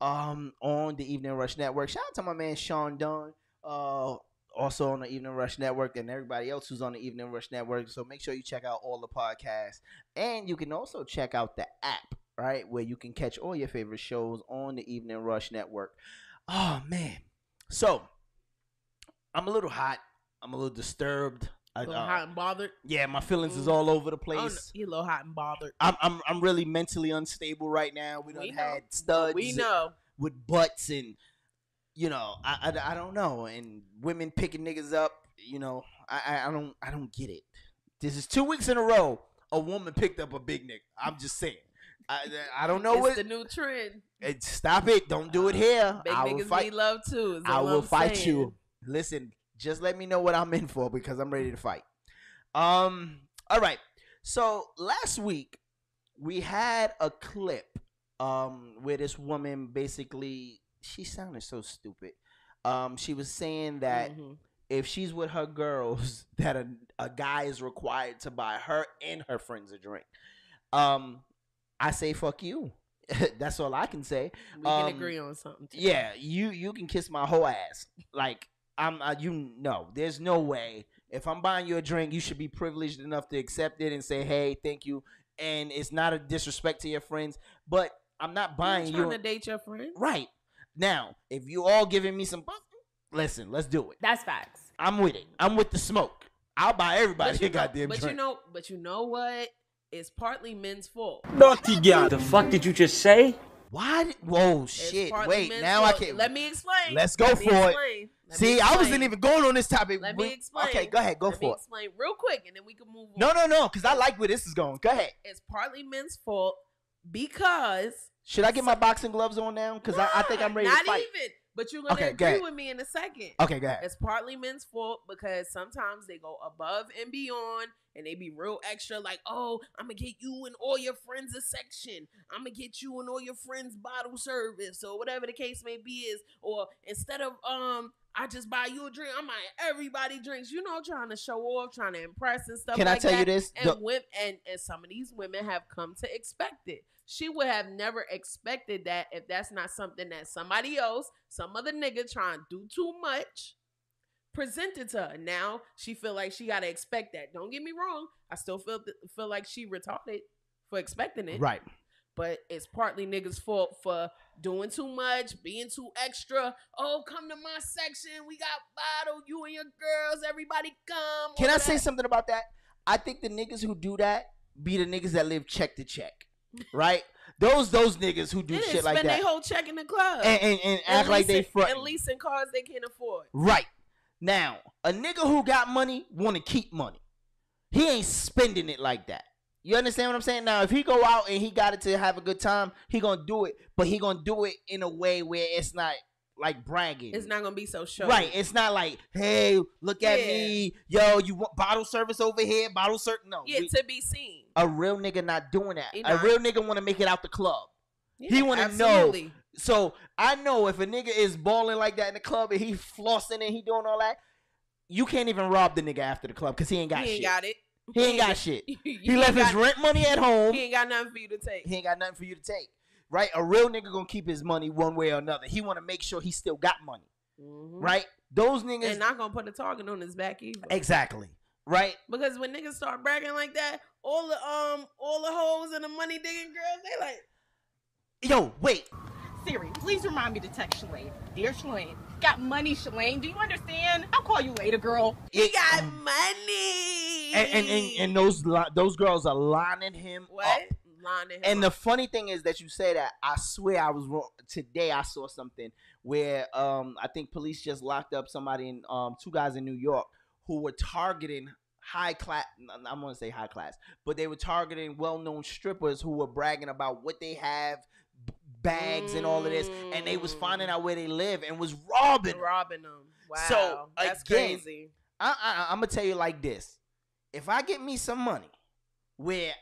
Um, on the Evening Rush Network. Shout out to my man Sean Dunn. Uh, also on the Evening Rush Network and everybody else who's on the Evening Rush Network. So make sure you check out all the podcasts. And you can also check out the app, right? Where you can catch all your favorite shows on the Evening Rush Network. Oh man. So I'm a little hot. I'm a little disturbed. I,
A little
uh,
hot and bothered.
yeah, my feelings is
Mm.
all over the place.
you a little hot and bothered.
I'm I'm I'm really mentally unstable right now. We done
We know.
had studs.
We know.
with butts and you know I, I, I don't know and women picking niggas up. You know I, I I don't I don't get it. This is two weeks in a row a woman picked up a big nigga. I'm just saying. I I don't know
it's
what.
the new trend.
it- stop it! Don't do it here.
Big
I will
niggas
fight.
need love too.
I will
I'm
fight
saying.
you. Listen, just let me know what I'm in for because I'm ready to fight. Um. All right. So last week we had a clip um where this woman basically she sounded so stupid. Um, she was saying that
Mhm.
if she's with her girls, [LAUGHS] that a, a guy is required to buy her and her friends a drink. Um, I say fuck you. [LAUGHS] That's all I can say.
We can
Um,
agree on something. Too.
yeah, you you can kiss my whole ass. Like I'm, uh, you know, there's no way. If I'm buying you a drink, you should be privileged enough to accept it and say, "Hey, thank you." And it's not a disrespect to your friends, but I'm not buying
You
buying
ain't
you.
trying to date your friend.
right now, if you all giving me some, listen, let's do it.
That's facts.
I'm with it. I'm with the smoke. I'll buy everybody
But
a
you know,
goddamn
but
drink.
you know, but you know what? It's partly men's fault.
Naughty girl. The fuck did you just say?
Why? did- Whoa,
It's
shit! Wait,
men's
now I can't.
Let me explain.
Let's go
Let
for it.
explain. Let
See, I wasn't even going on this topic.
Let
We-
me explain.
Okay, go ahead. Go
Let
for it.
explain real quick, and then we can move on.
No, no, no, because I like where this is going. Go ahead.
It's partly men's fault because
Should I get my boxing gloves on now? Because I, I think I'm ready
not
to fight.
even. But you're gonna
Okay,
agree with me in a second.
Okay, go ahead.
It's partly men's fault because sometimes they go above and beyond and they be real extra, like, oh, I'm gonna get you and all your friends a section. I'm gonna get you and all your friends bottle service or whatever the case may be is. Or instead of um, I just buy you a drink, I'm like, everybody drinks. You know, trying to show off, trying to impress and stuff.
Can I
like
tell you this?
And
The-
women and and some of these women have come to expect it. She would have never expected that if that's not something that somebody else, some other nigga trying to do too much, presented to her. Now she feel like she gotta expect that. Don't get me wrong. I still feel feel like she retarded for expecting it.
Right.
But it's partly niggas' fault for doing too much, being too extra. Oh, come to my section. We got bottle. You and your girls. Everybody come.
Can I
of
say something about that? I think the niggas who do that be the niggas that live check to check, right? Those those niggas who do
They
shit like that.
spend their whole check in the club
and, and, and act like they front.
and leasing cars they can't afford.
Right. Now, a nigga who got money want to keep money. He ain't spending it like that. You understand what I'm saying? Now, if he go out and he got it to have a good time, he gonna do it, but he gonna do it in a way where it's not like bragging.
It's not gonna be so showy.
Right. It's not like, hey, look at
Yeah.
me, yo, you want bottle service over here, bottle service. No,
Yeah,
we-
to be seen.
A real nigga not doing that.
He
A
not.
real nigga want to make it out the club. he want to know. So I know if a nigga is balling like that in the club and he flossing and he doing all that, you can't even rob the nigga after the club because he ain't got
he ain't
shit.
got it.
He ain't got [LAUGHS] shit. He left his rent money at home.
He ain't got nothing for you to take.
He ain't got nothing for you to take. Right? A real nigga gonna keep his money one way or another. He want to make sure he still got money. Right? Those niggas.
Mm-hmm. And not gonna put a target on his back either.
exactly. Right?
Because when niggas start bragging like that, all the um all the hoes and the money digging girls, they like
Yo, wait.
Siri, please remind me to text Shalane. Dear Shalane, got money, Shalane. Do you understand? I'll call you later, girl.
he got money.
And and, and, and those li- those girls are lining him
what?
up.
Lining him
And the funny thing is that you say that. I swear I was wrong. Today I saw something where um I think police just locked up somebody in um two guys in New York who were targeting high class. I'm gonna say high class, but they were targeting well-known strippers who were bragging about what they have, bags and all of this, and they was finding out where they live and was robbing. them.
robbing them. Wow.
So
that's
again,
crazy.
I, I, I'm gonna tell you like this: if I get me some money, where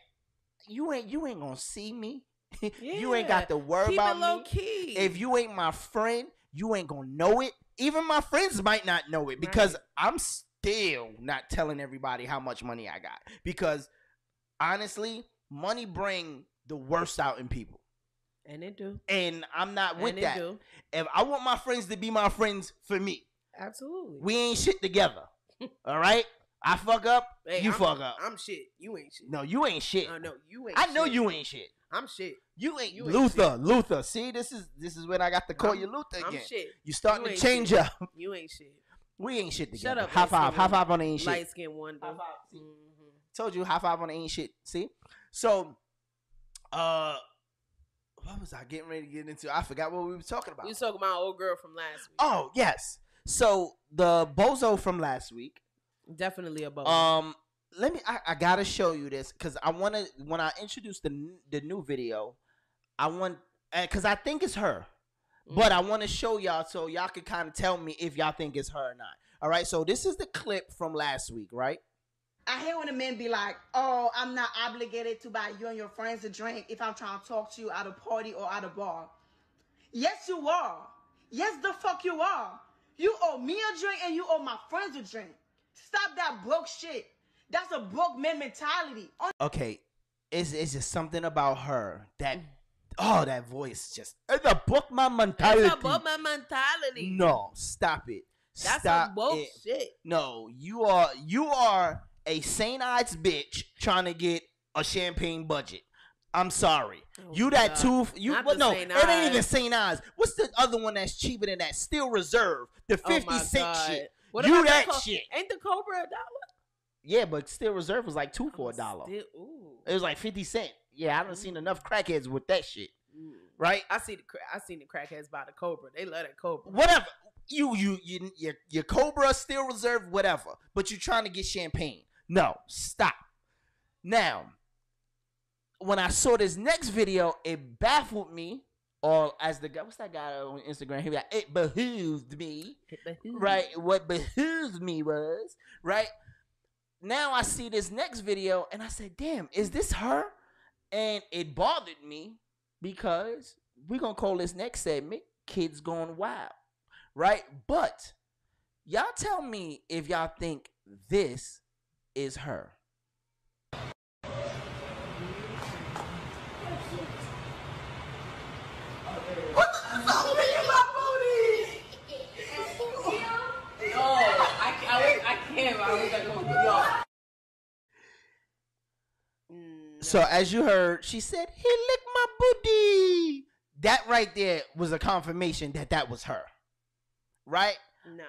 you ain't you ain't gonna see me, [LAUGHS] you ain't got to worry
Keep
about
it low
me.
key.
If you ain't my friend, you ain't gonna know it. Even my friends might not know it because I'm still not telling everybody how much money I got. Because honestly, money bring the worst out in people.
And it do.
And I'm not with that.
do.
If I want my friends to be my friends for me,
Absolutely.
we ain't shit together. [LAUGHS] All right? I fuck up,
Hey,
you
I'm-
fuck up.
I'm shit. You ain't shit.
no, you ain't shit.
Oh, no, you ain't
I know you ain't shit.
I'm shit.
You ain't
You ain't
Luther. Luther. See, this is this is when I got to call
I'm-
you Luther
I'm
again.
shit.
You starting
You
to change
shit.
up.
You ain't shit.
We ain't shit together.
Shut
together.
up.
High
light-skinned
five. High five on the ain't shit.
Light skin wonder.
Told you high five on the ain't shit. See? So uh what was I getting ready to get into? I forgot what we were talking about.
We was talking about old girl from last week.
Oh, yes. So the bozo from last week.
Definitely a bozo.
Um let me I, I gotta show you this because I wanna when I introduce the the new video, I want because I think it's her. But mm. I want to show y'all so y'all can kind of tell me if y'all think it's her or not. All right, so this is the clip from last week, right?
I hate when the men be like, "Oh, I'm not obligated to buy you and your friends a drink if I'm trying to talk to you at a party or at a bar." Yes, you are. Yes, the fuck you are. You owe me a drink and you owe my friends a drink. Stop that broke shit. That's a broke man mentality.
Okay, it's it's just something about her that mm. Oh that voice just it's a book my mentality.
That's about my mentality.
No, stop it.
That's
stop
some woke
it.
shit.
No, you are you are a Saint Ides bitch trying to get a champagne budget. I'm sorry. Oh, you that
Oh, God.
two you
Not
well, no, it ain't even. Saint Ides. What's the other one that's cheaper than that? Steel Reserve. The
Oh
50
my
cent shit.
What
you
about
that
Co-
shit.
Ain't the Cobra a dollar?
Yeah, but Steel Reserve was like two for a dollar. It was like 50 cent. Yeah, I haven't mm-hmm. seen enough crackheads with that shit. Mm-hmm. right?
I see the I seen the crackheads by the Cobra. They love that Cobra.
Whatever. You you you your your Cobra still reserved, whatever. But you're trying to get champagne. No, stop. Now, when I saw this next video, it baffled me. Or as the guy, what's that guy on Instagram? He be like, it behooved me. Right? What behooved me was, right? Now I see this next video and I said, damn, is this her? And it bothered me because we're gonna call this next segment Kids Gone Wild. Right? But y'all tell me if y'all think this is her. What the fuck in my booty?
no, I, I, I can't. I was like, oh,
So as you heard, she said, "He licked my booty." That right there was a confirmation that that was her, right?
Nah.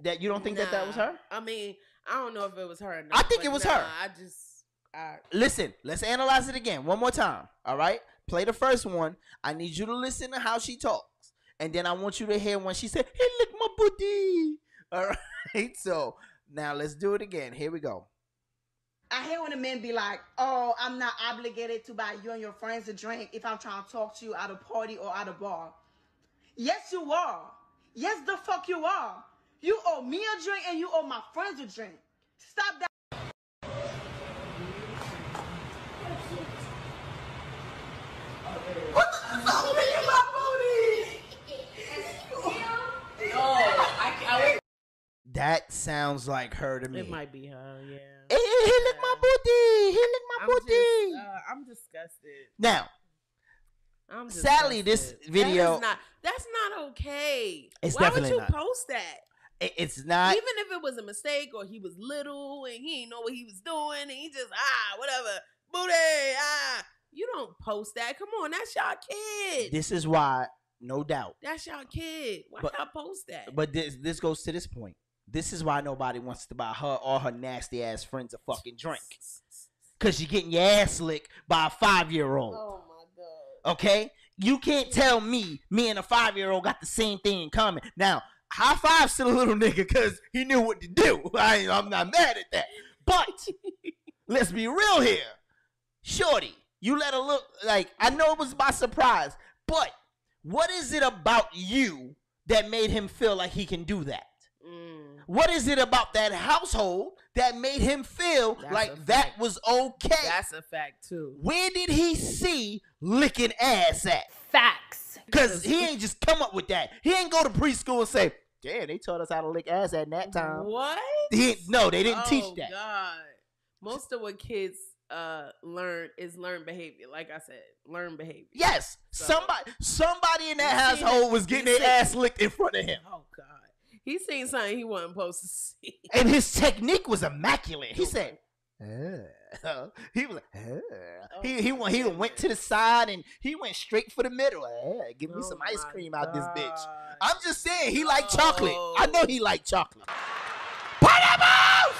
That you don't think that that was her?
I mean, I don't know if it was her. Or not,
I think it was
nah,
her.
I just, I,
Listen, let's analyze it again one more time. All right, play the first one. I need you to listen to how she talks, and then I want you to hear when she said, "He licked my booty." All [LAUGHS] right, so now let's do it again. Here we go.
I hate when a man be like, "Oh, I'm not obligated to buy you and your friends a drink if I'm trying to talk to you at a party or at a bar." Yes, you are. Yes, the fuck you are. You owe me a drink and you owe my friends a drink. Stop that. What the fuck me in my booty?
no, I, I,
That sounds like her to me.
it might be her. Yeah.
Hey, he licked my booty. He licked my
I'm
booty.
just, uh, I'm disgusted.
now,
I'm
Sadly, this video-
that not, that's not okay.
It's
Why would you
not.
post that?
it's not.
Even if it was a mistake or he was little and he didn't know what he was doing and he just ah whatever booty ah you don't post that. Come on, that's y'all kid.
This is why, no doubt.
that's y'all kid. Why
But-
y'all post that?
But this this goes to this point. This is why nobody wants to buy her or her nasty ass friends a fucking drink. Cause you're getting your ass licked by a five year old.
Oh my god.
Okay? You can't tell me me and a five year old got the same thing in common. Now, high five to the little nigga because he knew what to do. [LAUGHS] I ain't, I'm not mad at that. But [LAUGHS] let's be real here. Shorty, you let her look like I know it was by surprise, but what is it about you that made him feel like he can do that?
Mm.
What is it about that household that made him feel
That's
like that was okay?
That's a fact too.
Where did he see licking ass at?
Facts.
Cause he ain't just come up with that. He ain't go to preschool and say, "Damn, they taught us how to lick ass at that time."
What?
He no, they didn't
oh,
teach that.
God. Most of what kids uh learn is learn behavior. Like I said, learn behavior.
Yes,
So-
somebody, somebody in that household was getting their ass licked in front of him,
Oh God. He seen something he wasn't supposed to see.
and his technique was immaculate.
Oh
He said, "Uh," [LAUGHS] he was like, "Uh."
Oh
he he went he went to the side and he went straight for the middle. Uh, give me
Oh
some ice cream out this bitch. I'm just saying he liked chocolate. I know he liked chocolate. Pineapples!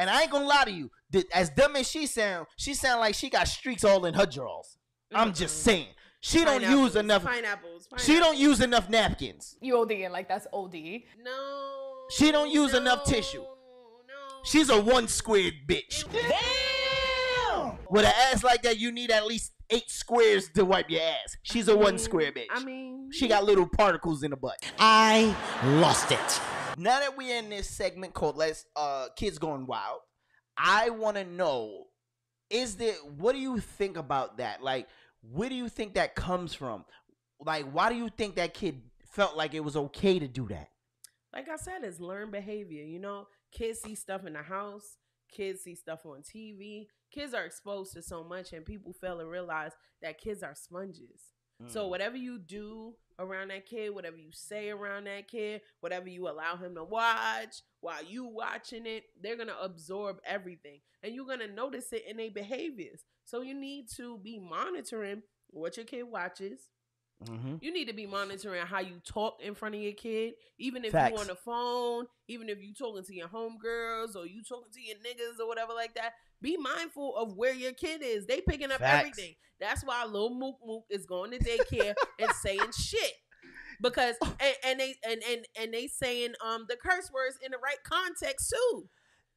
And I ain't gonna lie to you. As dumb as she sound, she sound like she got streaks all in her drawers. I'm just saying. She don't use enough.
pineapples.
She don't use enough napkins.
You ODing like that's OD.
No.
She don't use enough tissue.
No.
She's a one squared bitch.
Damn.
With an ass like that, you need at least eight squares to wipe your ass. She's a one square bitch.
I mean,
She got little particles in the butt.
I lost it.
Now that we're in this segment called "Let's uh Kids Going Wild," I want to know: Is there? What do you think about that? Like, where do you think that comes from? Like, why do you think that kid felt like it was okay to do that?
like I said, it's learned behavior. You know, kids see stuff in the house, kids see stuff on TV. Kids are exposed to so much, and people fail to realize that kids are sponges.
Mm.
So whatever you do around that kid, whatever you say around that kid, whatever you allow him to watch while you watching it, they're gonna absorb everything, and you're gonna notice it in their behaviors. So you need to be monitoring what your kid watches,
Mhm.
You need to be monitoring how you talk in front of your kid, even if
Facts.
you on the phone, even if you talking to your homegirls or you talking to your niggas or whatever like that. Be mindful of where your kid is. They picking up
Facts.
everything. That's why little Mook Mook is going to daycare and [LAUGHS] saying shit. Because and, and they and, and and they saying um the curse words in the right context too.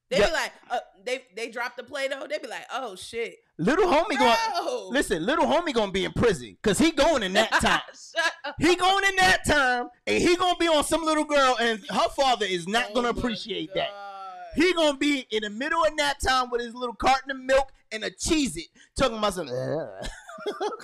They
Yeah.
be like, uh, they they drop the play though. They be like, oh shit.
Little homie going listen. Little homie gonna be in prison because he going in that [LAUGHS] time. He going in that time, and he gonna be on some little girl, and her father is not
Oh
gonna appreciate that. He gonna be in the middle of that time with his little carton of milk and a Cheez-It, talking about some. [LAUGHS] [LAUGHS]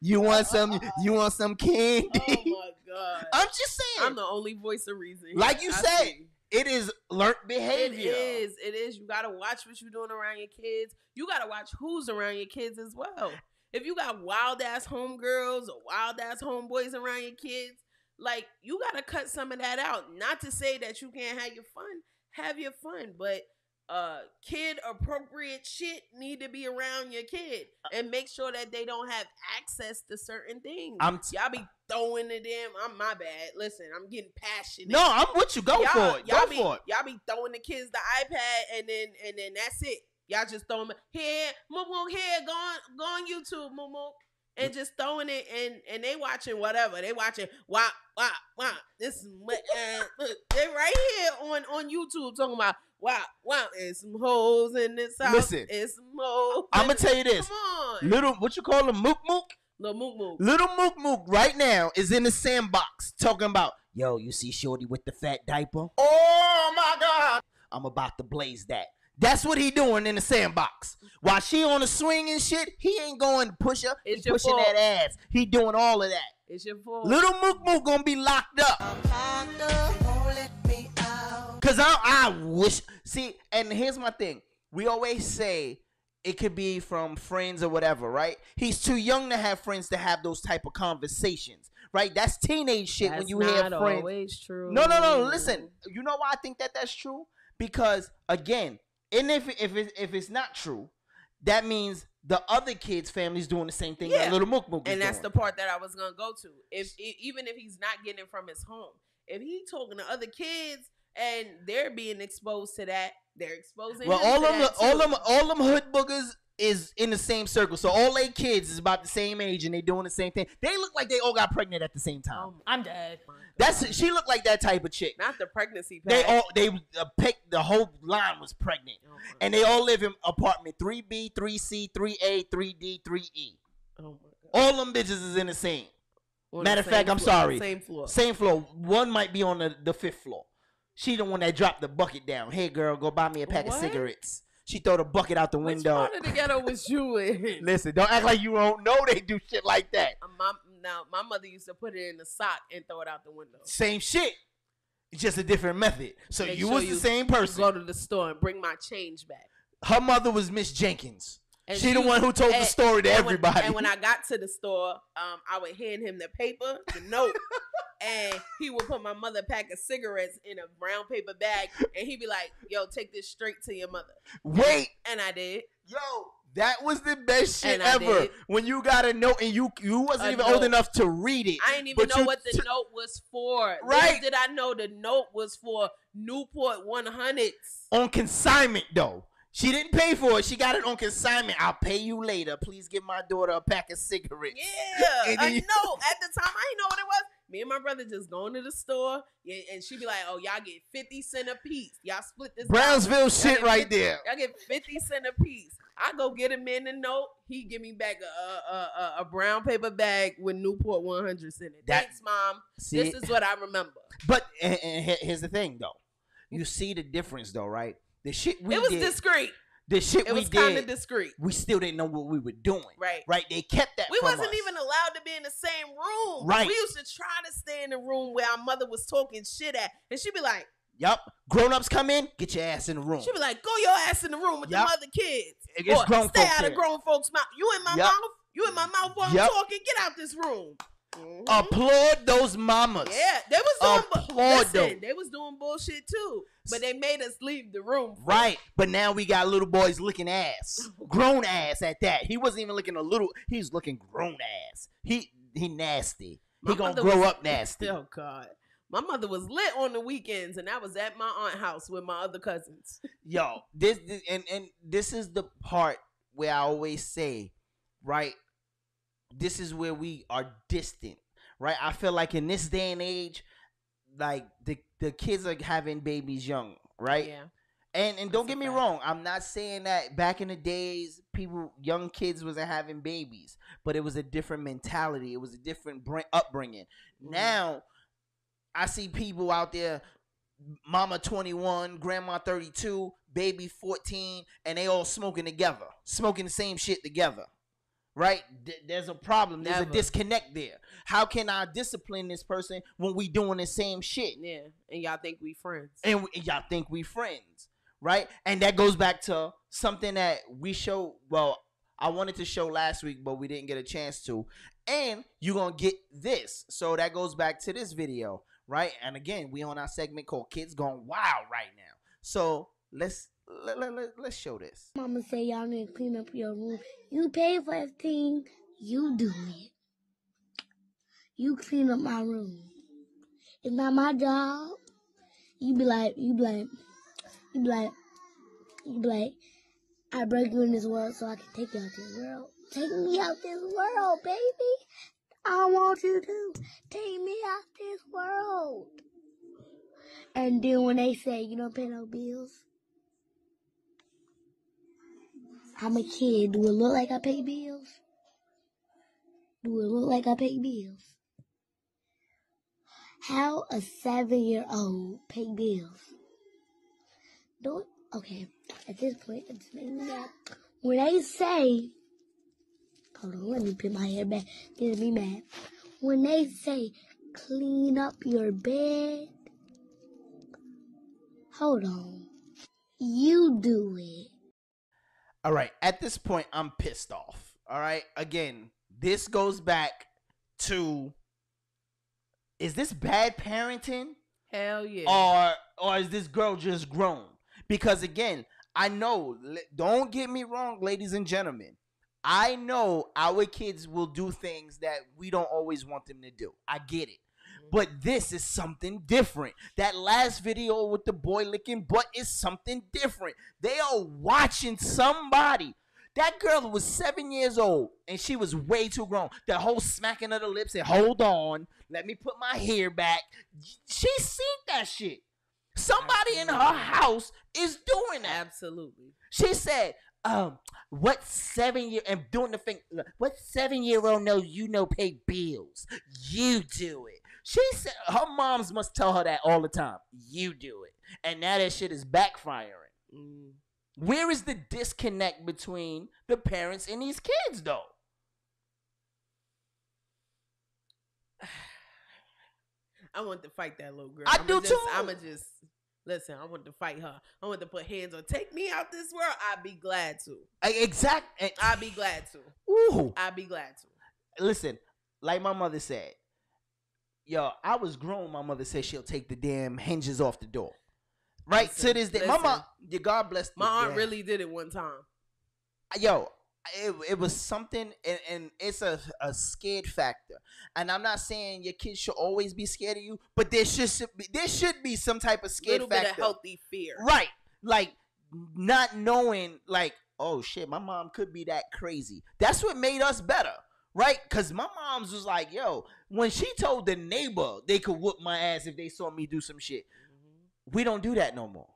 You want some? You want some candy?
Oh my god.
I'm just saying.
I'm the only voice of reason.
like you
I
said,
see.
It is learned behavior.
is. It is. You gotta watch what you're doing around your kids. You gotta watch who's around your kids as well. If you got wild ass homegirls or wild ass homeboys around your kids, like you gotta cut some of that out. Not to say that you can't have your fun. Have your fun, but uh kid appropriate shit need to be around your kid and make sure that they don't have access to certain things.
I'm t-
y'all be throwing to them. I'm my bad. Listen, I'm getting passionate.
No, I'm with you. Go
Y'all-
for it. Go
y'all be,
for it.
Y'all be throwing the kids the iPad and then and then that's it. Y'all just throwing here, moo here, go on go on YouTube, moo. And just throwing it and and they watching whatever. They watching wow, wow, wow. This is uh, look, they right here on on YouTube talking about wow, wow, there's some holes in this house.
Listen.
There's some hoes.
I'm gonna tell you this.
Come on.
Little, what you call him, mook mook?
Little mook mook.
Little Mook Mook right now is in the sandbox talking about, yo, you see Shorty with the fat diaper? Oh my God. I'm about to blaze that. That's what he doing in the sandbox. While she on the swing and shit, he ain't going to push her.
It's
he
your
pushing
fault.
that ass. He doing all of that.
It's your fault.
Little Mook Mook gonna be locked up. Cause I, I wish. See, and here's my thing. We always say it could be from friends or whatever, right? He's too young to have friends to have those type of conversations, right? That's teenage shit when you
not
friends.
always true.
No, no, no. Listen, you know why I think that that's true? Because again, and if if it, if it's not true, that means the other kids' families doing the same thing that little Mook Mook
and that's
doing.
the part that I was gonna go to. If even if he's not getting it from his home, if he talking to other kids and they're being exposed to that, they're exposing.
Well, all
to
them, all
too.
them, all them hood boogers is in the same circle. So all they kids is about the same age and they doing the same thing. They look like they all got pregnant at the same time.
I'm dead.
That's she looked like that type of chick.
Not the pregnancy.
They all they uh, picked the whole line was pregnant, and they all live in apartment three B, three C, three A, three D, three E.
Oh
All them bitches is in the same.
On
Matter of fact,
same
I'm sorry.
same floor.
Same floor. One might be on the, the fifth floor. She the one that dropped the bucket down. Hey girl, go buy me a pack
What?
of cigarettes. She throw the bucket out the
Which
window.
part of the ghetto was you in? [LAUGHS]
Listen, don't act like you don't know they do shit like that.
My, now, my mother used to put it in the sock and throw it out the window.
Same shit. Just a different method. So
Make
you
sure
was the same person.
Go to the store and bring my change back.
Her mother was Miss Jenkins.
And
she the one who told the story to
and when-
everybody.
and when I got to the store, um, I would hand him the paper, the note, [LAUGHS] and he would put my mother a pack of cigarettes in a brown paper bag, and he'd be like, "Yo, take this straight to your mother."
Wait,
And I did.
Yo, that was the best shit ever.
did.
When you got a note and you you wasn't
A
even old enough to read it.
I didn't even know what the
took-
note was for.
Right.
Little did I know the note was for Newport 100s.
on consignment though. She didn't pay for it. She got it on consignment. I'll pay you later. Please give my daughter a pack of cigarettes.
Yeah, [LAUGHS] I
you-
know. At the time, I didn't know what it was. Me and my brother just going to the store, yeah, and she'd be like, "Oh, y'all get fifty cent a piece. Y'all split this."
Brownsville shit right
50
there.
Y'all get fifty cent a piece. I go get him in the note. He give me back a a, a, a brown paper bag with Newport one hundreds in it.
That-
Thanks, mom.
See?
this is what I remember.
But and, and here's the thing though. You see the difference though, right? The shit we
it was
did,
discreet.
The shit
It
we
was kind of
did,
discreet.
we still didn't know what we were doing.
Right.
Right. They kept that.
We wasn't
us.
even allowed to be in the same room.
Right.
We used to try to stay in the room where our mother was talking shit at, and she'd be like,
Yup. Grown ups come in, get your ass in the room.
she'd be like, "Go your ass in the room with
Yup.
the other kids.
It's
Or
grown
stay out of grown folks' mouth. You in my
Yup.
mouth? You in my mouth while
Yup.
I'm talking? Get out this room." Mhm.
Applaud those mamas.
Yeah, they was doing.
Applaud
listen,
them.
they was doing bullshit too, but they made us leave the room.
Right, but now we got little boys licking ass, grown ass at that. He wasn't even looking a little. He was looking grown ass. He he nasty.
My
he gonna grow
was-
up nasty.
Oh God. My mother was lit on the weekends, and I was at my aunt house with my other cousins.
Yo, this, this and and this is the part where I always say, right? This is where we are distant, right? I feel like in this day and age, like the the kids are having babies young, right?
Yeah.
And and don't get me wrong, I'm not saying that back in the days people young kids wasn't having babies, but it was a different mentality. It was a different bring, upbringing. Now I see people out there mama 21, grandma 32, baby 14 and they all smoking together, smoking the same shit together. Right? Th- There's a problem. There's a disconnect there. How can I discipline this person when we doing the same shit?
Yeah, and y'all think we friends.
and we, y'all think we friends, right? And that goes back to something that we show. Well, I wanted to show last week, but we didn't get a chance to. And you're gonna get this, so that goes back to this video, right? And again, we on our segment called "Kids Gone Wild" right now. So let's let, let, let, let's show this.
Mama say y'all need to clean up your room. You pay for everything. You do it. You clean up my room. It's not my job. You be like, you be like, you be like, you be like, I brought you in this world so I can take you out this world. Take me out this world, baby. I want you to take me out this world. And then when they say you don't pay no bills, I'm a kid. Do it look like I pay bills? Do it look like I pay bills? How a seven year old pay bills? Do it? Okay. At this point, it's making me. When they say, hold on, let me put my hair back. Get me mad. When they say, clean up your bed, hold on. You do it.
All right, at this point, I'm pissed off. All right, again, this goes back to is this bad parenting?
Hell yeah.
or or is this girl just grown? Because again, I know. Don't get me wrong, ladies and gentlemen. I know our kids will do things that we don't always want them to do. I get it. But this is something different. That last video with the boy licking butt is something different. They are watching somebody. That girl was seven years old and she was way too grown. The whole smacking of the lips and hold on, let me put my hair back. She seen that shit. Somebody in her house is doing that.
Absolutely.
She said, um, what seven year and doing the thing what seven year old knows you know pay bills? You do it. She said her moms must tell her that all the time. You do it. And now that shit is backfiring.
Mm.
Where is the disconnect between the parents and these kids though? [SIGHS]
I want to fight that little girl.
I
I'ma
do
just,
too.
I'ma just listen. I want to fight her. I want to put hands on. Take me out this world. I'd be glad to.
Exact.
I'd be glad to.
Ooh.
I'd be glad to.
Listen, like my mother said, yo, I was grown. My mother said she'll take the damn hinges off the door. Right
Listen,
to this day, my
listen.
mom, your God bless.
My aunt
damn-
really did it one time.
yo, it, it was something, and, and it's a, a scared factor. And I'm not saying your kids should always be scared of you, but there should, should be, there should be some type of scared
Little
factor.
bit of healthy fear.
Right. Like not knowing like, oh shit, my mom could be that crazy. That's what made us better. Right? Cause my mom's was like, yo, when she told the neighbor they could whoop my ass if they saw me do some shit. We don't do that no more.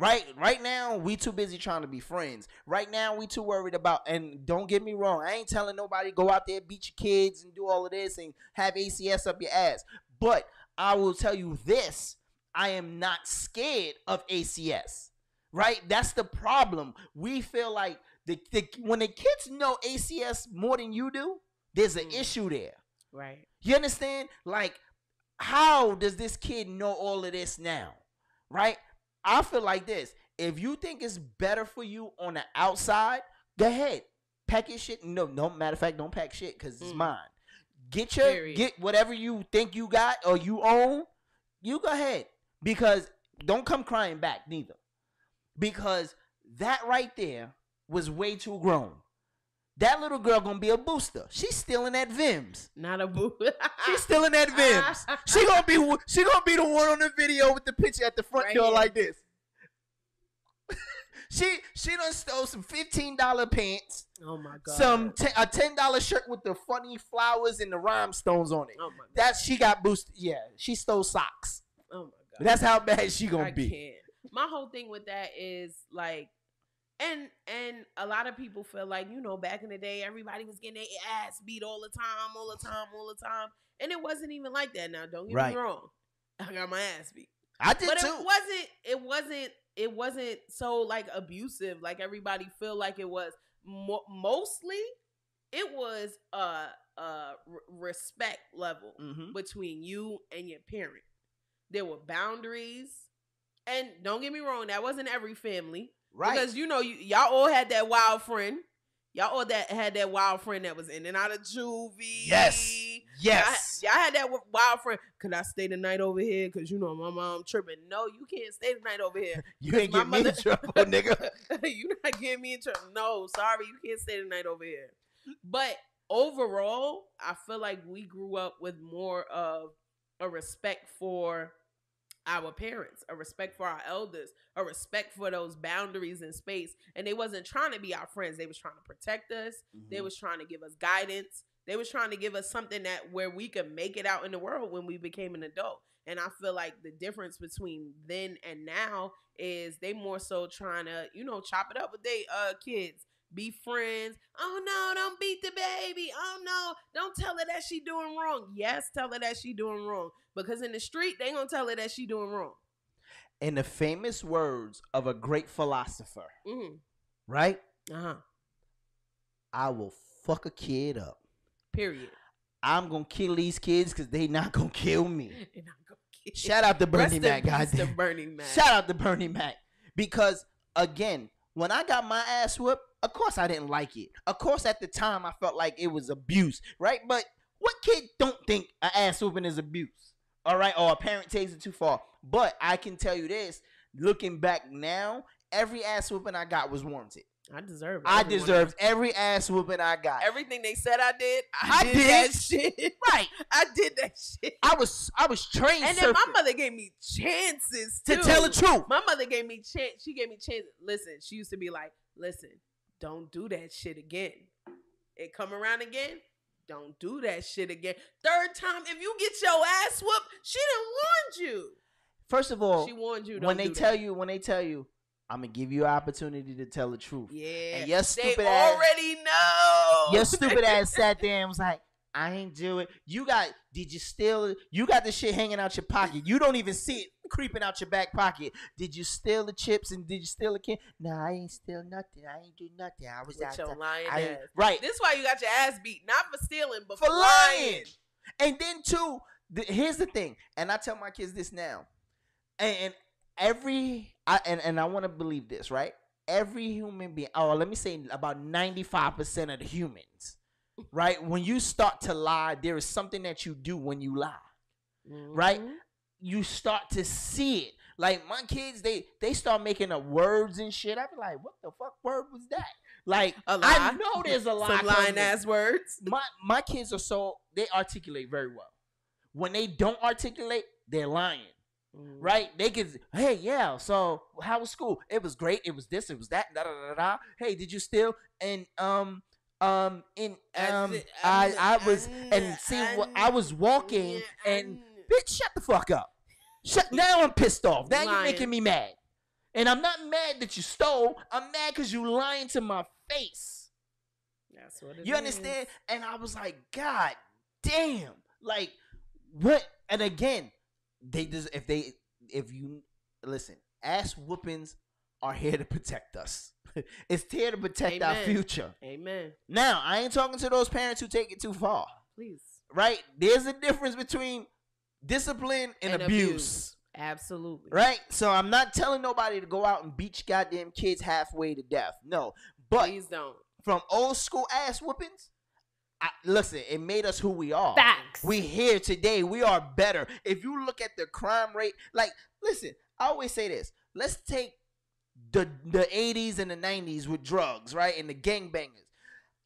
Right? Right now, we too busy trying to be friends. Right now, we too worried about and don't get me wrong, I ain't telling nobody go out there, beat your kids and do all of this and have ACS up your ass. But I will tell you this, I am not scared of ACS. Right? That's the problem. We feel like the, the when the kids know ACS more than you do, there's an mm. issue there.
Right.
You understand? Like, how does this kid know all of this now? Right? I feel like this. If you think it's better for you on the outside, go ahead. Pack your shit. No, no matter of fact, don't pack shit because it's mm. mine. Get your
Period.
get whatever you think you got or you own, you go ahead. Because don't come crying back neither. Because that right there was way too grown. That little girl gonna be a booster. She's still in that Vims.
Not a booster. [LAUGHS]
She's still in that Vims. She gonna be she gonna be the one on the video with the picture at the front
Right
door
here.
like this. [LAUGHS] she she done stole some fifteen dollar pants,
Oh my god.
some te- a ten dollar shirt with the funny flowers and the rhinestones on it.
Oh my god.
That's she got boosted. Yeah, she stole socks.
Oh my god.
That's how bad she gonna
I
be.
can't. My whole thing with that is like, and and a lot of people feel like you know back in the day everybody was getting their ass beat all the time, all the time, all the time, and it wasn't even like that. Now don't get
Right.
me wrong, I got my ass beat,
I did
but
too.
it wasn't. It wasn't. It wasn't so like abusive like everybody feel like it was. Mo- mostly, it was a a re- respect level
Mhm.
between you and your parent. There were boundaries. And don't get me wrong, that wasn't every family.
Right.
Because you know, you, y'all all had that wild friend. Y'all all that had that wild friend that was in and out of juvie.
Yes. Yes.
Y'all, y'all had that wild friend. Could I stay the night over here? Cause you know my mom tripping. No, you can't stay the night over here. [LAUGHS]
you ain't
my
get me in trouble, [LAUGHS] nigga. [LAUGHS]
you not getting me in trouble. No, sorry, you can't stay the night over here. But overall, I feel like we grew up with more of a respect for our parents, a respect for our elders, a respect for those boundaries in space. And they wasn't trying to be our friends. They was trying to protect us. They
Mhm.
was trying to give us guidance. They was trying to give us something that where we could make it out in the world when we became an adult. And I feel like the difference between then and now is they more so trying to, you know, chop it up with they uh kids. Be friends. Oh no, don't beat the baby. Oh no, don't tell her that she doing wrong. Yes, tell her that she doing wrong. Because in the street, they gonna tell her that she doing wrong.
In the famous words of a great philosopher,
Mm-hmm.
right?
Uh-huh.
I will fuck a kid up.
Period.
I'm gonna kill these kids because they not gonna kill me. [LAUGHS]
Gonna kill
Shout out to Bernie Mac,
peace to
goddamn.
Bernie Mac.
Shout out to Bernie Mac. Because again, when I got my ass whooped, of course I didn't like it. Of course at the time I felt like it was abuse, right? But what kid don't think an ass whooping is abuse? All right, or a parent takes it too far. But I can tell you this, looking back now, every ass whooping I got was warranted.
I deserve it.
I
Every one of
deserved every ass whooping I got.
Everything they said I did, I,
I
did,
did.
that shit. [LAUGHS]
Right.
I did that shit.
I was I was trained
And then my mother gave me chances
To tell the truth.
My mother gave me chance. She gave me chance. Listen, she used to be like, "Listen, don't do that shit again. It come around again. Don't do that shit again. Third time, if you get your ass whooped, she didn't warn you.
First of all,
She warned you.
when they tell
that.
you when they tell you I'm gonna give you an opportunity to tell the truth.
yeah,
And your
they
stupid ass,
already know.
your stupid [LAUGHS] ass sat there and was like, I ain't do it. You got did you steal it? You got the shit hanging out your pocket. You don't even see it creeping out your back pocket. Did you steal the chips and did you steal the can? No, I ain't steal nothing. I ain't do nothing. I was
With
out
your
there.
lying
I
ass.
Right.
This why you got your ass beat, not for stealing, but
for
for, lying.
lying. And then too, th- here's the thing, and I tell my kids this now, and, and every I and, and I want to believe this, right? Every human being, oh, let me say about ninety five percent of the humans, right? When you start to lie, there is something that you do when you lie, right?
Mm-hmm.
You start to see it. Like my kids, they they start making up words and shit. I be like, what the fuck word was that? Like
A
I
lie?
I know there's a [LAUGHS] lie.
Some lying ass words.
My my kids are so they articulate very well. When they don't articulate, they're lying.
Mm.
Right? They can hey yeah, so how was school? It was great, it was this, it was that, da da da da. Hey, did you steal? And um um in um I I was and see what I was walking and bitch shut the fuck up. Shut [LAUGHS] now I'm pissed off. Now you're making me mad. And I'm not mad that you stole. I'm mad because you lying to my face.
That's what it
You
is.
understand? And I was like, God damn. Like, what? And again, they just if they if you listen, ass whoopings are here to protect us. [LAUGHS] it's here to protect our future.
Amen.
Now, I ain't talking to those parents who take it too far.
Please.
Right? There's a difference between discipline and,
And
abuse.
abuse. Absolutely.
Right? So I'm not telling nobody to go out and beat your goddamn kids halfway to death. No. But
Please don't.
from old school ass whoopings, I, listen, it made us who we are.
Facts.
We here today. We are better. If you look at the crime rate, like, listen, I always say this. Let's take the the 80s and the 90s with drugs, right? And the gangbangers.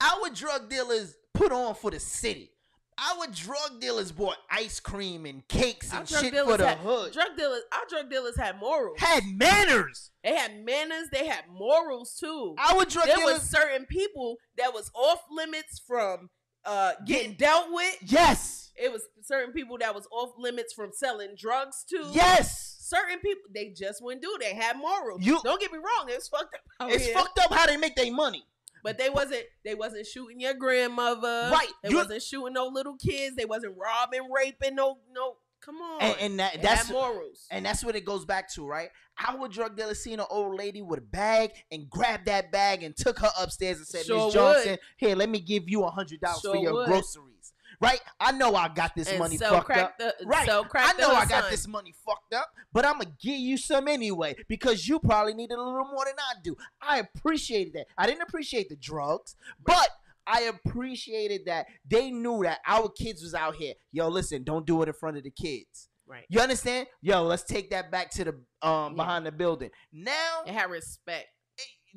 Our drug dealers put on for the city. Our drug dealers bought ice cream and cakes and shit for the
had,
hood.
Drug dealers, our drug dealers had morals.
Had manners.
They had manners. They had morals too.
Our drug
there
dealers-
was certain people that was off limits from uh, getting dealt with.
Yes.
It was certain people that was off limits from selling drugs to.
Yes.
Certain people they just wouldn't do. They had morals.
You-
don't get me wrong. It's fucked up. out
It's
here.
fucked up how they make their money.
But they wasn't they wasn't shooting your grandmother.
Right.
They
You-
wasn't shooting no little kids. They wasn't robbing, raping no no come on.
And, and that, that's
had morals.
And that's what it goes back to, right? Our drug dealer seen an old lady with a bag and grabbed that bag and took her upstairs and said,
Sure
Miss Johnson, here, let me give you a hundred dollars for your
would.
groceries. Right? I know I got this
And
money
sell
fucked up.
the-
right.
crack
I know I got
son.
this money fucked up, but I'm gonna give you some anyway because you probably needed a little more than I do. I appreciated that. I didn't appreciate the drugs, but I appreciated that they knew that our kids was out here. Yo, listen, don't do it in front of the kids.
Right.
You understand? Yo, let's take that back to the um behind the building. Now
They had respect.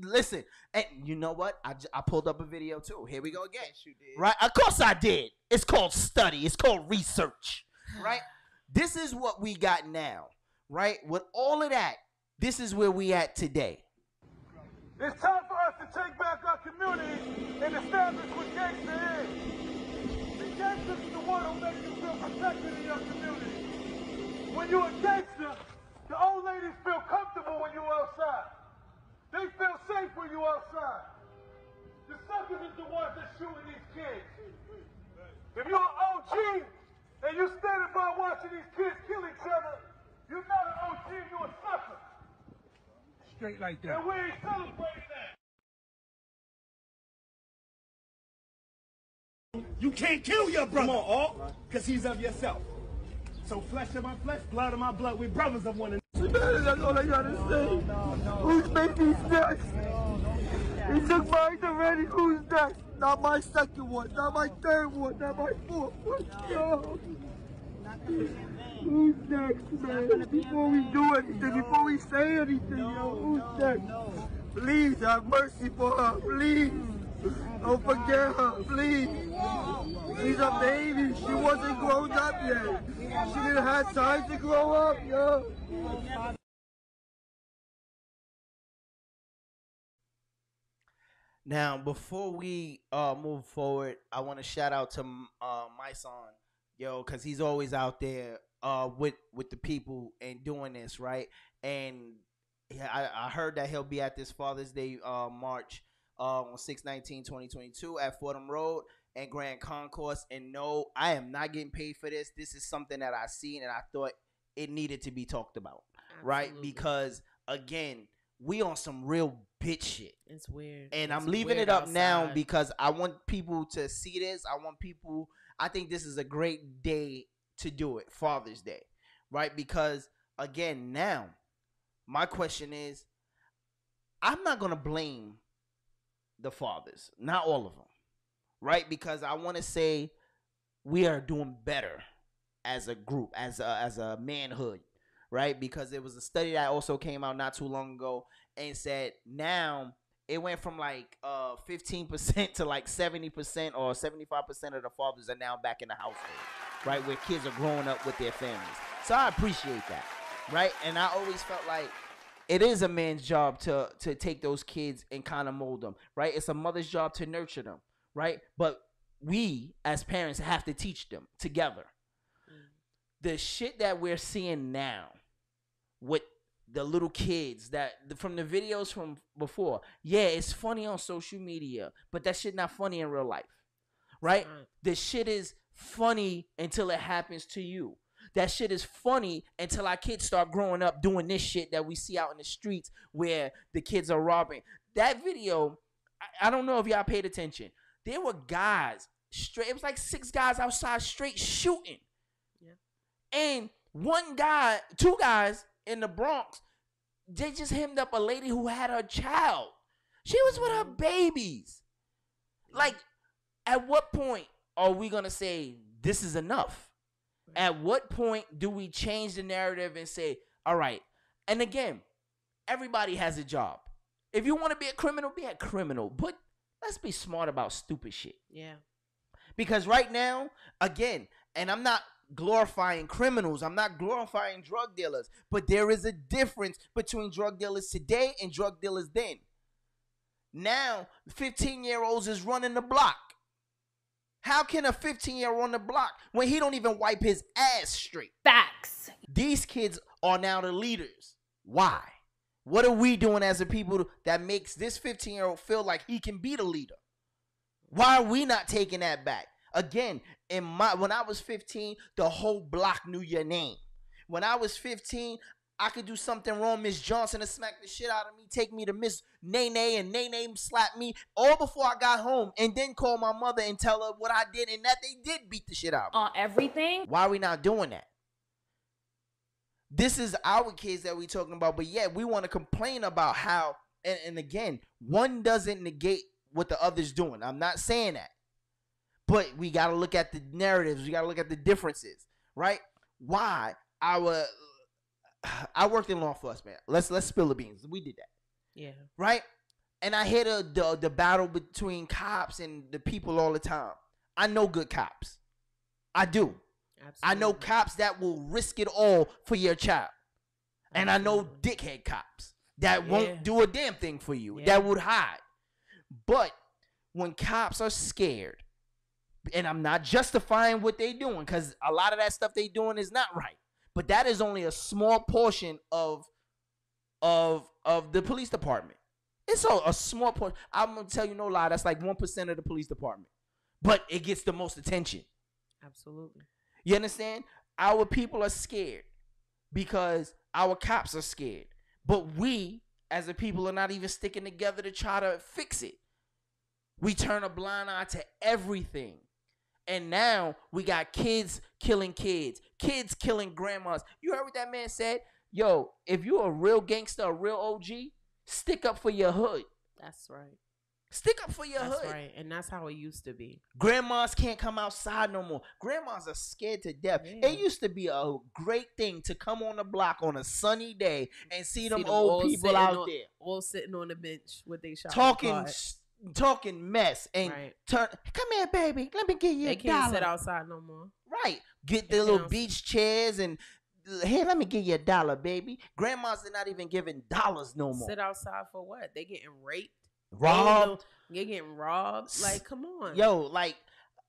Listen, and you know what? I, j- I pulled up a video too. Here we go again. Right? Of course I did. It's called study. It's called research. [SIGHS] Right? this is what we got now. Right? With all of that, this is where we at today.
It's time for us to take back our community and establish what gangster is. The gangster is the one who makes you feel protected in your community. When you're a gangster, the old ladies feel comfortable when you're outside. They feel safe when you're outside. The suckers is the ones that shooting these kids. If you're an OG and you're standing by watching these kids kill each other, you're not an OG, you're a sucker.
Straight like that.
And we ain't celebrating that.
You can't kill your brother. Come on, all, because he's of yourself. So flesh of my flesh, blood of my blood, we're brothers of one another.
That's all I gotta say. Who's making this next? He took mine already. Who's next? Not my second one, not my third one, not my fourth one. No. Who's next, man? Before we do anything, before we say anything, yo, who's next? Please have mercy for her, please. Don't forget her, please. She's a baby. She wasn't grown up yet. She didn't have time to grow up, yo.
Now, before we uh move forward, I want to shout out to uh my son, yo, because he's always out there uh with with the people and doing this right. And I, I heard that he'll be at this Father's Day uh march uh on 619 2022 at Fordham Road and Grand Concourse. And no, I am not getting paid for this. This is something that I seen and I thought it needed to be talked about, right? Because again, we on some real bitch shit.
It's weird.
And
It's
I'm leaving it up now because I want people to see this. I want people. I think this is a great day to do it, Father's Day, right? Because again, now my question is, I'm not gonna blame the fathers, not all of them, right? Because I want to say we are doing better as a group, as a as a manhood, right? Because there was a study that also came out not too long ago and said now it went from like uh 15% [LAUGHS] to like 70% or 75% of the fathers are now back in the household, right? Where kids are growing up with their families. So I appreciate that, right? And I always felt like it is a man's job to to take those kids and kind of mold them, right? It's a mother's job to nurture them, right? But we as parents have to teach them together. Mm. The shit that we're seeing now with the little kids that from the videos from before, yeah, it's funny on social media, but that shit not funny in real life, right? The shit is funny until it happens to you. That shit is funny until our kids start growing up doing this shit that we see out in the streets where the kids are robbing. That video, I, I don't know if y'all paid attention. There were guys straight. It was like six guys outside straight shooting. Yeah. And one guy, two guys in the Bronx, they just hemmed up a lady who had her child. She was with her babies. Like, at what point are we gonna say this is enough? At what point do we change the narrative and say, all right? And again, everybody has a job. If you want to be a criminal, be a criminal. But let's be smart about stupid shit.
Yeah.
Because right now, again, and I'm not glorifying criminals, I'm not glorifying drug dealers, but there is a difference between drug dealers today and drug dealers then. Now, 15 year olds is running the block. How can a 15 year old on the block when he don't even wipe his ass straight?
Facts.
These kids are now the leaders. Why? What are we doing as a people that makes this 15 year old feel like he can be the leader? Why are we not taking that back? Again, in my when I was 15, the whole block knew your name. When I was 15, I could do something wrong, Miss Johnson to smack the shit out of me, take me to Miss Nene, and Nene slap me all before I got home, and then call my mother and tell her what I did, and that they did beat the shit out of me.
On everything.
Why are we not doing that? This is our kids that we talking about, but yet we want to complain about how, and, and again, one doesn't negate what the other's doing. I'm not saying that. But we got to look at the narratives. We got to look at the differences, right? Why our I worked in law enforcement. Let's let's spill the beans. We did that,
Yeah.
right? And I hear the, the the battle between cops and the people all the time. I know good cops. I do. I know cops that will risk it all for your child. And I know dickhead cops that
Yeah.
won't do a damn thing for you,
Yeah.
that would hide. But when cops are scared, and I'm not justifying what they're doing, because a lot of that stuff they're doing is not right. But that is only a small portion of of of the police department. It's a, a small portion. I'm gonna tell you no lie. That's like one percent of the police department, but it gets the most attention.
Absolutely.
You understand? Our people are scared because our cops are scared. But we, as a people, are not even sticking together to try to fix it. We turn a blind eye to everything. And now we got kids killing kids, kids killing grandmas. You heard what that man said? Yo, if you're a real gangster, a real OG, stick up for your hood.
That's right.
Stick up for your hood.
That's
hood.
right. And that's how it used to be.
Grandmas can't come outside no more. Grandmas are scared to death. It used to be a great thing to come on the block on a sunny day and see, them,
them
old people out
on-
there
All sitting on the bench with they shopping
talking. Talking mess and
Right.
turn. Come here, baby. Let me give you
They
a
can't
dollar.
sit outside no more.
Right. Get
They
the little beach chairs and here. Let me give you a dollar, baby. Grandmas are not even giving dollars no more.
Sit outside for what? They getting raped,
Robbed.
They getting robbed. Like, come on.
Yo, like,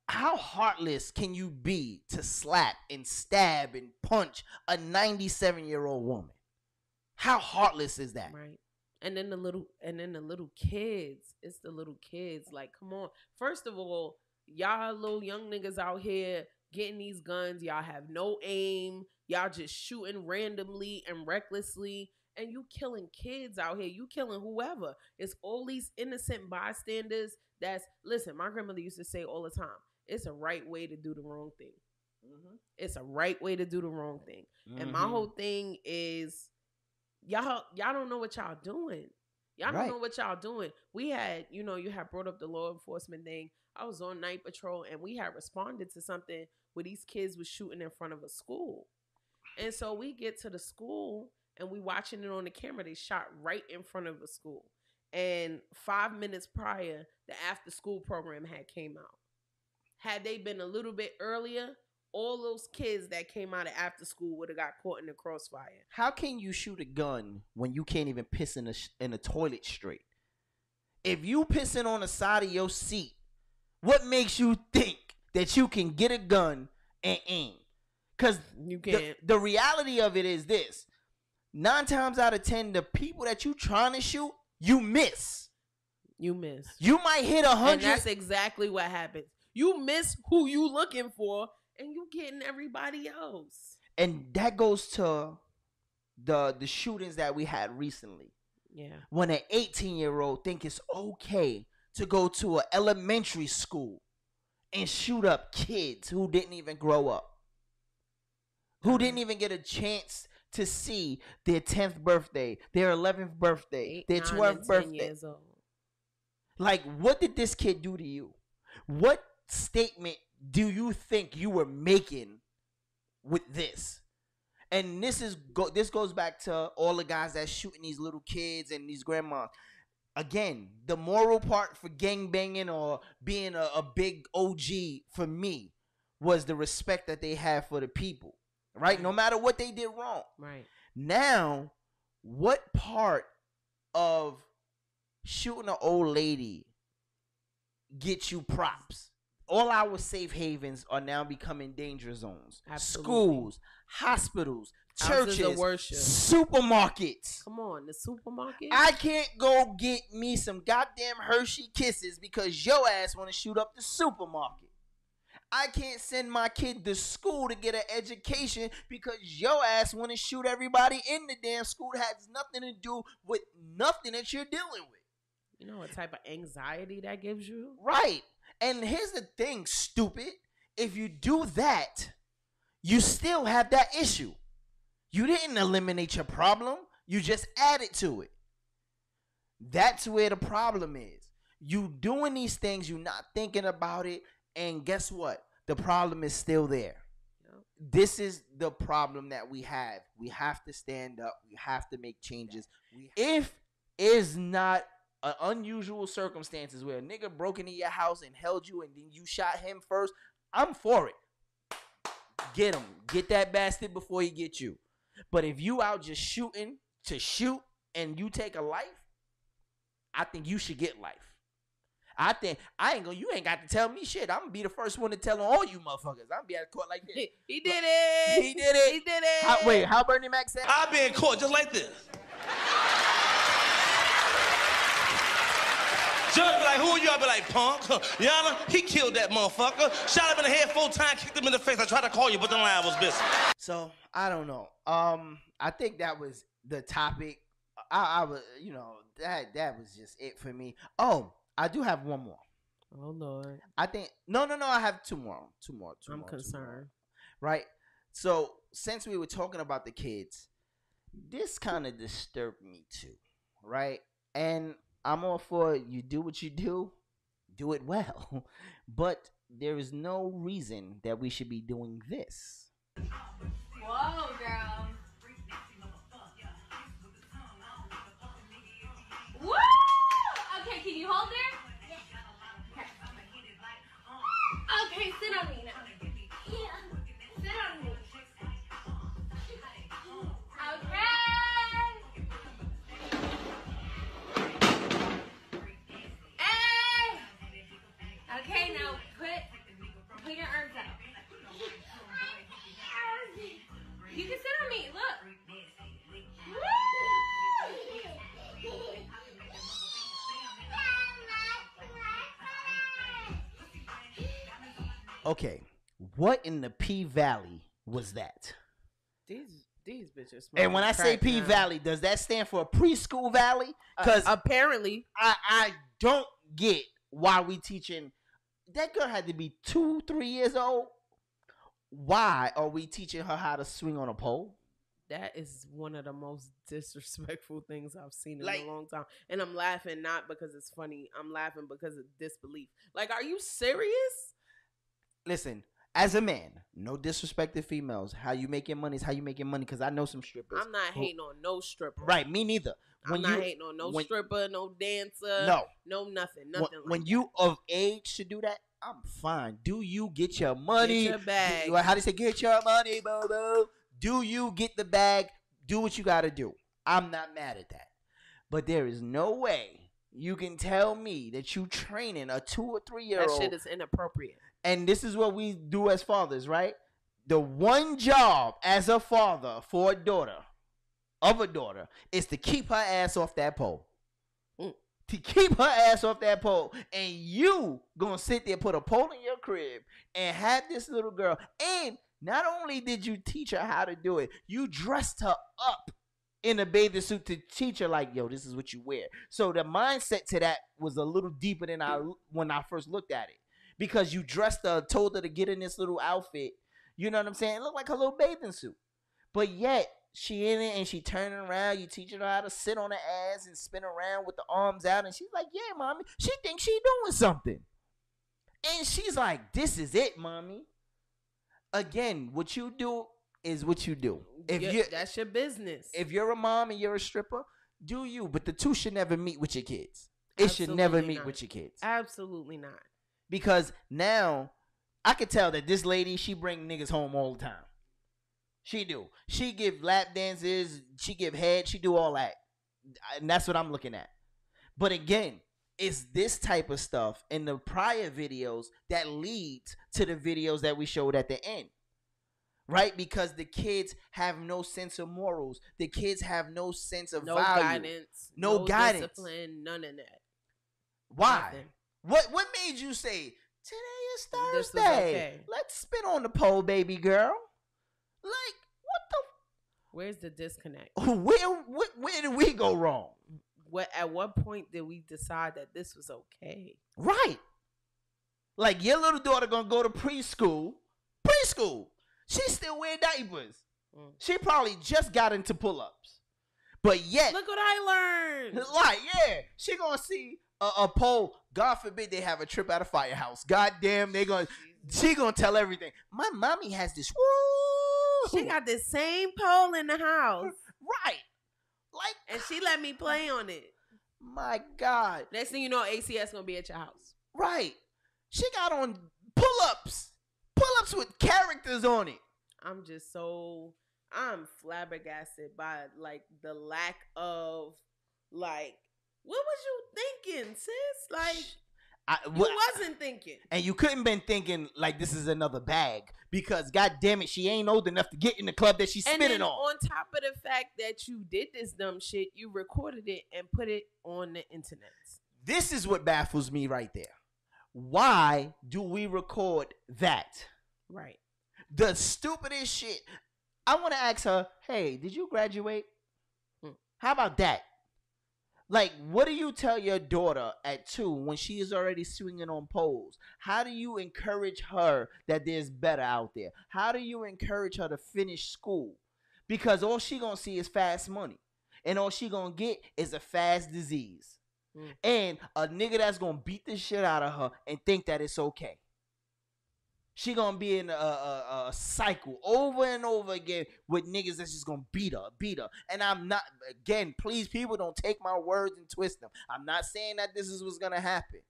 how heartless can you be to slap and stab and punch a 97 year old woman? How heartless is that?
Right. And then the little and then the little kids. It's the little kids. Like, come on. First of all, y'all little young niggas out here getting these guns. Y'all have no aim. Y'all just shooting randomly and recklessly. And you killing kids out here. You killing whoever. It's all these innocent bystanders. That's listen, my grandmother used to say all the time, it's a right way to do the wrong thing. It's a right way to do the wrong thing. And my
Mhm.
whole thing is y'all y'all don't know what y'all doing. Y'all
Right.
don't know what y'all doing. We had, you know, you had brought up the law enforcement thing. I was on night patrol and we had responded to something where these kids was shooting in front of a school. And so we get to the school and we watching it on the camera. They shot right in front of a school. And five minutes prior, the after school program had came out. Had they been a little bit earlier, all those kids that came out of after school would have got caught in the crossfire.
How can you shoot a gun when you can't even piss in a sh- in a toilet straight? If you pissing on the side of your seat, what makes you think that you can get a gun and aim? Because
you
The,
can't.
the reality of it is this: nine times out of ten, the people that you trying to shoot, you miss.
You miss.
You might hit a hundred.
that's exactly what happens. You miss who you looking for, and you getting everybody else.
and that goes to the the shootings that we had recently.
Yeah.
when an 18 year old think it's okay to go to an elementary school and shoot up kids who didn't even grow up who didn't even get a chance to see their 10th birthday their 11th birthday their 12th
and 10
birthday
years old.
like what did this kid do to you what statement do you think you were making with this and this is go this goes back to all the guys that shooting these little kids and these grandmas again, the moral part for gang banging or being a, a big OG for me was the respect that they have for the people, right? No matter what they did wrong.
Right.
Now, what part of shooting an old lady get you props? All our safe havens are now becoming danger zones.
Absolutely.
Schools, hospitals, churches,
worship.
supermarkets.
Come on, the supermarket.
I can't go get me some goddamn Hershey kisses because your ass want to shoot up the supermarket. I can't send my kid to school to get an education because your ass want to shoot everybody in the damn school that has nothing to do with nothing that you're dealing with.
You know what type of anxiety that gives you?
Right. And here's the thing, stupid. If you do that, you still have that issue. You didn't eliminate your problem, you just added to it. That's where the problem is. You doing these things, you're not thinking about it, and guess what? The problem is still there. This is the problem that we have. We have to stand up. We have to make changes. If is not an unusual circumstances where a nigga broke into your house and held you and then you shot him first, I'm for it. Get him. Get that bastard before he get you. But if you out just shooting to shoot and you take a life, I think you should get life. I think I ain't gonna. You ain't got to tell me shit. I'm gonna be the first one to tell on all you motherfuckers. I'm gonna be at court like this. [LAUGHS]
He did it.
He did it.
He did it.
How, wait, how Bernie Mac said?
I'll be in court just like this. Judge be like, who are you? I be like, punk. Yana, he killed that motherfucker. Shot him in the head four times, kicked him in the face. I tried to call you, but the line was busy.
So I don't know. Um, I think that was the topic. I, I was, you know, that that was just it for me. Oh, I do have one more.
Oh Lord.
I think no, no, no. I have two more. Two more. Two
I'm
more, two more.
concerned.
Right. So since we were talking about the kids, this kind of disturbed me too. Right. And I'm all for you do what you do, do it well. [LAUGHS] But there is no reason that we should be doing this.
Whoa, girl. Okay,
what in the P Valley was that?
These these bitches.
And when I say P Valley, does that stand for a preschool valley? Uh, because
apparently,
I I don't get why we teaching. That girl had to be two, three years old. Why are we teaching her how to swing on a pole?
that is one of the most disrespectful things I've seen in
Like-
a long time. And I'm laughing not because it's funny. I'm laughing because of disbelief. Like, are you serious?
Listen, as a man, no disrespect to females. How you making money is how you making money. Because I know some strippers.
I'm not
who-
hating on no stripper.
Right, me neither.
When I'm not hating on no
when-
stripper, no dancer,
No.
no nothing,
when,
nothing.
when you of age to do that, I'm fine. Do you get your money?
your bag.
Do- How do you say get your money, boo boo? Do you get the bag? Do what you got to do. I'm not mad at that. But there is no way you can tell me that you training a two or three year old.
that shit is inappropriate.
And this is what we do as fathers, right? The one job as a father for a daughter of a daughter is to keep her ass off that pole. Mm. To keep her ass off that pole. And you gonna sit there, put a pole in your crib, and have this little girl. And not only did you teach her how to do it, you dressed her up in a bathing suit to teach her like, yo, this is what you wear. So the mindset to that was a little deeper than I when I first looked at it. Because you dressed her, told her to get in this little outfit. You know what I'm saying? It looked like a little bathing suit. But yet, she in it and she turning around. You teaching her how to sit on her ass and spin around with the arms out. And she's like, yeah, mommy. She thinks she doing something. And she's like, this is it, mommy. Again, what you do is what you do. If you
that's your business.
if you're a mom and you're a stripper, do you? But the two should never meet with your kids. It should never
Absolutely
meet
not.
with your kids
Absolutely not.
Because now I could tell that this lady she bring niggas home all the time. She do. She give lap dances. She give head. She do all that, and that's what I'm looking at. But again, it's this type of stuff in the prior videos that leads to the videos that we showed at the end. Right? Because the kids have no sense of morals. The kids have no sense of
No
value.
guidance.
No, guidance.
Discipline. None of that.
Why?
Nothing.
What what made you say today is Thursday?
okay.
Let's spin on the pole, baby girl. Like what the?
Where's the disconnect? [LAUGHS]
where where, where did we go wrong?
What at what point did we decide that this was okay?
Right. Like your little daughter gonna go to preschool. Preschool. She still wear diapers.
Mm.
She probably just got into pull-ups. But yet
Look what I learned. [LAUGHS]
Like, yeah, she gonna see a, a pole. God forbid they have a trip out of firehouse. God damn, they gonna she gonna tell everything. My mommy has this. Woo!
She got the same pole in the house.
Right. Like
and she let me play on it.
My God.
Next thing you know, ACS gonna be at your house.
Right. She got on pull-ups. Pull-ups with characters on it.
I'm just so I'm flabbergasted by like the lack of like what was you thinking, sis? Like
I,
you wasn't thinking.
and you couldn't been thinking like this is another bag because god damn it, she ain't old enough to get in the club that she's
And
spinning
then
on.
on top of the fact that you did this dumb shit, you recorded it and put it on the internet.
This is what baffles me right there. Why do we record that?
Right.
The stupidest shit. I want to ask her, hey, did you graduate? Hmm. How about that? Like, what do you tell your daughter at two when she is already swinging on poles? How do you encourage her that there's better out there? How do you encourage her to finish school? Because all she gonna see is fast money, and all she gonna get is a fast disease, mm. and a nigga that's gonna beat the shit out of her and think that it's okay. She gonna be in a, a, a cycle over and over again with niggas that's just gonna beat her, beat her. And I'm not again, please, people don't take my words and twist them. I'm not saying that this is what's gonna happen,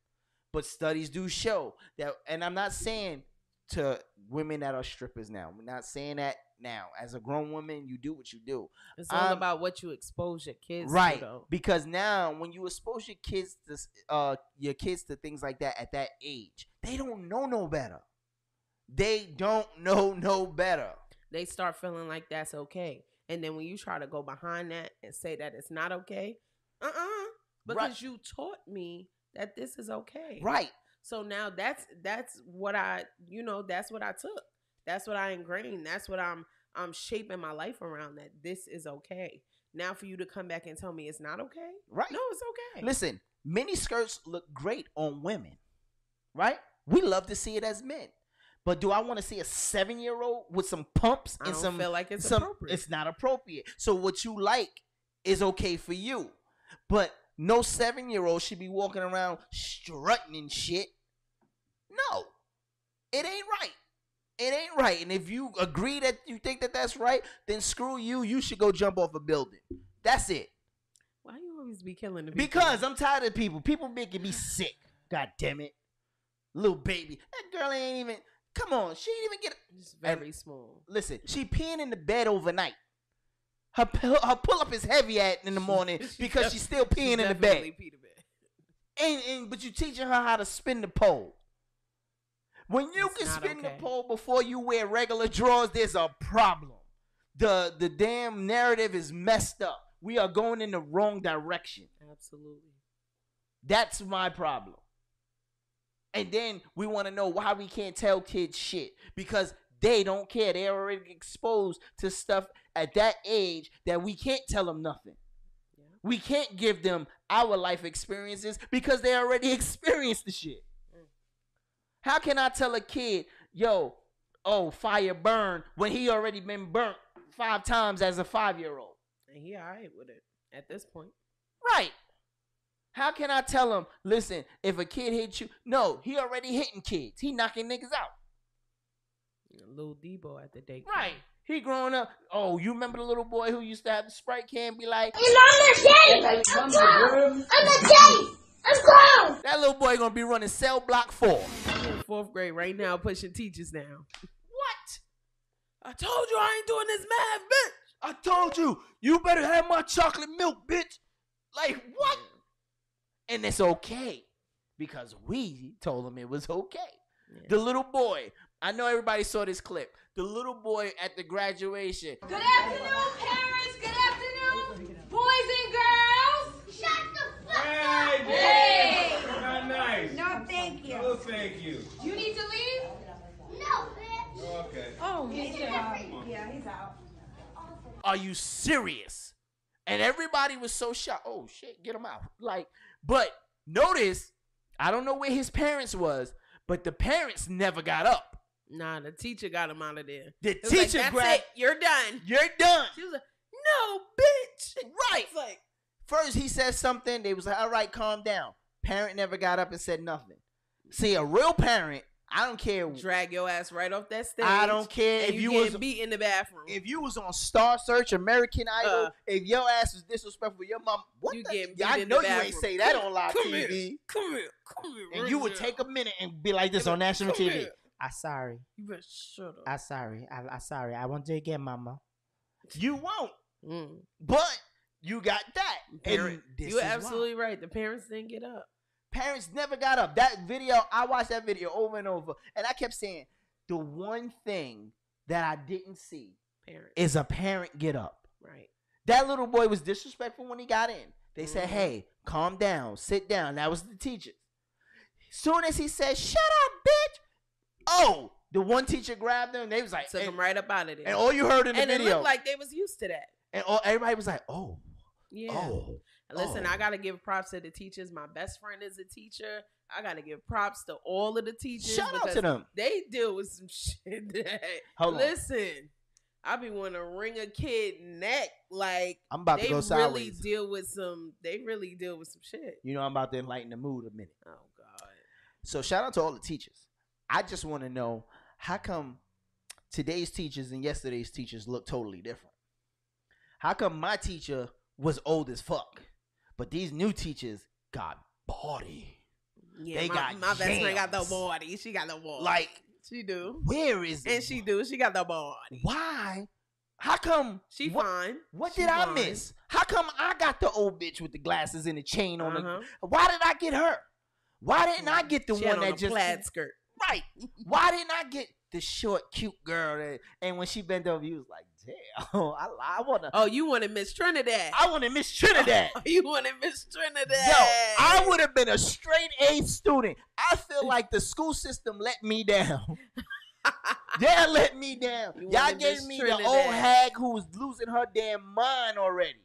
but studies do show that. And I'm not saying to women that are strippers now. We're not saying that now. As a grown woman, you do what you do.
It's all
I'm-
about what you expose your kids
right
to though.
because now when you expose your kids to uh your kids to things like that at that age they don't know no better they don't know no better
They start feeling like that's okay. And then when you try to go behind that and say that it's not okay, uh-uh. Because you taught me that this is okay.
Right.
So now that's that's what I you know, that's what I took. That's what I ingrained. That's what I'm I'm shaping my life around that this is okay. Now for you to come back and tell me it's not okay?
Right.
No, it's okay.
listen mini skirts look great on women right we love to see it as men but do I want to see a seven year old with some pumps
I
and
don't
some
feel like it's
some,
appropriate.
It's not appropriate. So what you like is okay for you, but no seven year old should be walking around strutting and shit. No, it ain't right. It ain't right. And if you agree that you think that that's right, then screw you. You should go jump off a building. That's it.
Why you always be killing the people?
Because I'm tired of people. People making me sick. God damn it. Little baby. That girl ain't even. Come on. She didn't even get.
It's very small.
Listen, she peeing in the bed overnight. Her, her pull up is heavy at in the morning [LAUGHS] because she's still peeing in the bed.
Peter bed.
And, and but you teaching her how to spin the pole. When you
It's
can spin
okay.
the pole before you wear regular drawers, there's a problem. The the damn narrative is messed up. We are going in the wrong direction.
Absolutely.
That's my problem. And then we want to know why we can't tell kids shit because they don't care. They're already exposed to stuff at that age that we can't tell them nothing. We can't give them our life experiences because they already [LAUGHS] experienced the shit. Mm. How can I tell a kid, yo, oh, fire burn when he already been burnt five times as a five year old?
And he alright with it at this point.
Right. How can I tell him, listen, if a kid hits you, no, he already hitting kids. He knocking niggas out.
Little Deebo at the daycare.
Right. He growing up. Oh, you remember the little boy who used to have the Sprite can be like,
And I'm the I'm grown. I'm the I'm grown.
that little boy gonna be running cell block four.
Fourth grade right now, pushing teachers now. What? I told you I ain't doing this math, bitch.
I told you, you better have my chocolate milk, bitch. Like what? And it's okay because we told him it was okay. The little boy. I know everybody saw this clip. The little boy at the graduation.
Good afternoon, parents. Good afternoon, boys and girls. Shut the fuck up. Hey.
Not nice.
No, thank you.
No, thank you.
Do you need to leave?
No, bitch.
Oh, okay.
Oh, he's out. Yeah, he's out.
Are you serious? And everybody was so shocked. Oh shit, get him out. Like, but notice, I don't know where his parents was, but the parents never got up.
Nah, the teacher got him out of there.
The
was like,
teacher
That's
grabbed-
it. You're done.
You're done.
She was like, no, bitch.
Right.
Like,
First he said something, they was like, all right, calm down. Parent never got up and said nothing. See, a real parent, I don't care.
drag your ass right off that stage.
I don't care if
you,
you was-
beat in the bathroom.
If you was on Star Search, American Idol,
Uh.
if your ass was disrespectful, your mom, what
You
the?
getting
Yeah, I
beat in
know
the
you ain't say that
Come-
on live
come
TV.
Here, come here, come here.
And you would take a minute and be like this on national TV.
here.
I sorry.
You better shut up.
I sorry. I, I sorry. I won't do it again, mama. You [LAUGHS] won't.
Mm.
But you got that.
Parent,
and this
you're
is why.
absolutely right. The parents didn't get up.
Parents never got up. That video, I watched that video over and over, and I kept saying, the one thing that I didn't see
Parents.
is a parent get up.
Right.
That little boy was disrespectful when he got in. They said,
Mhm.
"Hey, calm down, sit down." That was the teacher. Soon as he said, "Shut up, bitch," oh, the one teacher grabbed him. They was like,
Took him right up out of there.
and all you heard in the
and it
video,
looked like they was used to that.
and all, everybody was like, "Oh,
Yeah.
oh."
Listen,
oh.
I gotta give props to the teachers. My best friend is a teacher. I gotta give props to all of the teachers.
Shout out to them.
They deal with some [LAUGHS] shit. That,
Hold on.
listen, I be want to wring a kid neck. Like
I'm about to
they
go
really
sideways.
deal with some. They really deal with some shit.
You know, I'm about to enlighten the mood a minute.
Oh God.
So shout out to all the teachers. I just want to know how come today's teachers and yesterday's teachers look totally different. How come my teacher was old as fuck, but these new teachers got body?
Yeah,
They
my,
got
my best friend got the body. She got the body.
Like,
she do,
where is
and she do. She got the body.
Why? How come?
She
what,
fine.
What
She
did I miss? How come I got the old bitch with the glasses and the chain on
Uh-huh.
the? Why did I get her? Why didn't I get the
She
one that just
plaid skirt.
Right. Why didn't I get the short, cute girl? That, and when she bent over, you was like, "Damn, [LAUGHS] I, I wanna."
Oh, you wanted Miss Trinidad.
I wanted Miss Trinidad. [LAUGHS]
you wanted Miss Trinidad.
Yo, I would have been a straight A student. I feel like the school system let me down. [LAUGHS] they let me down.
You
Y'all gave me the old hag who was losing her damn mind already.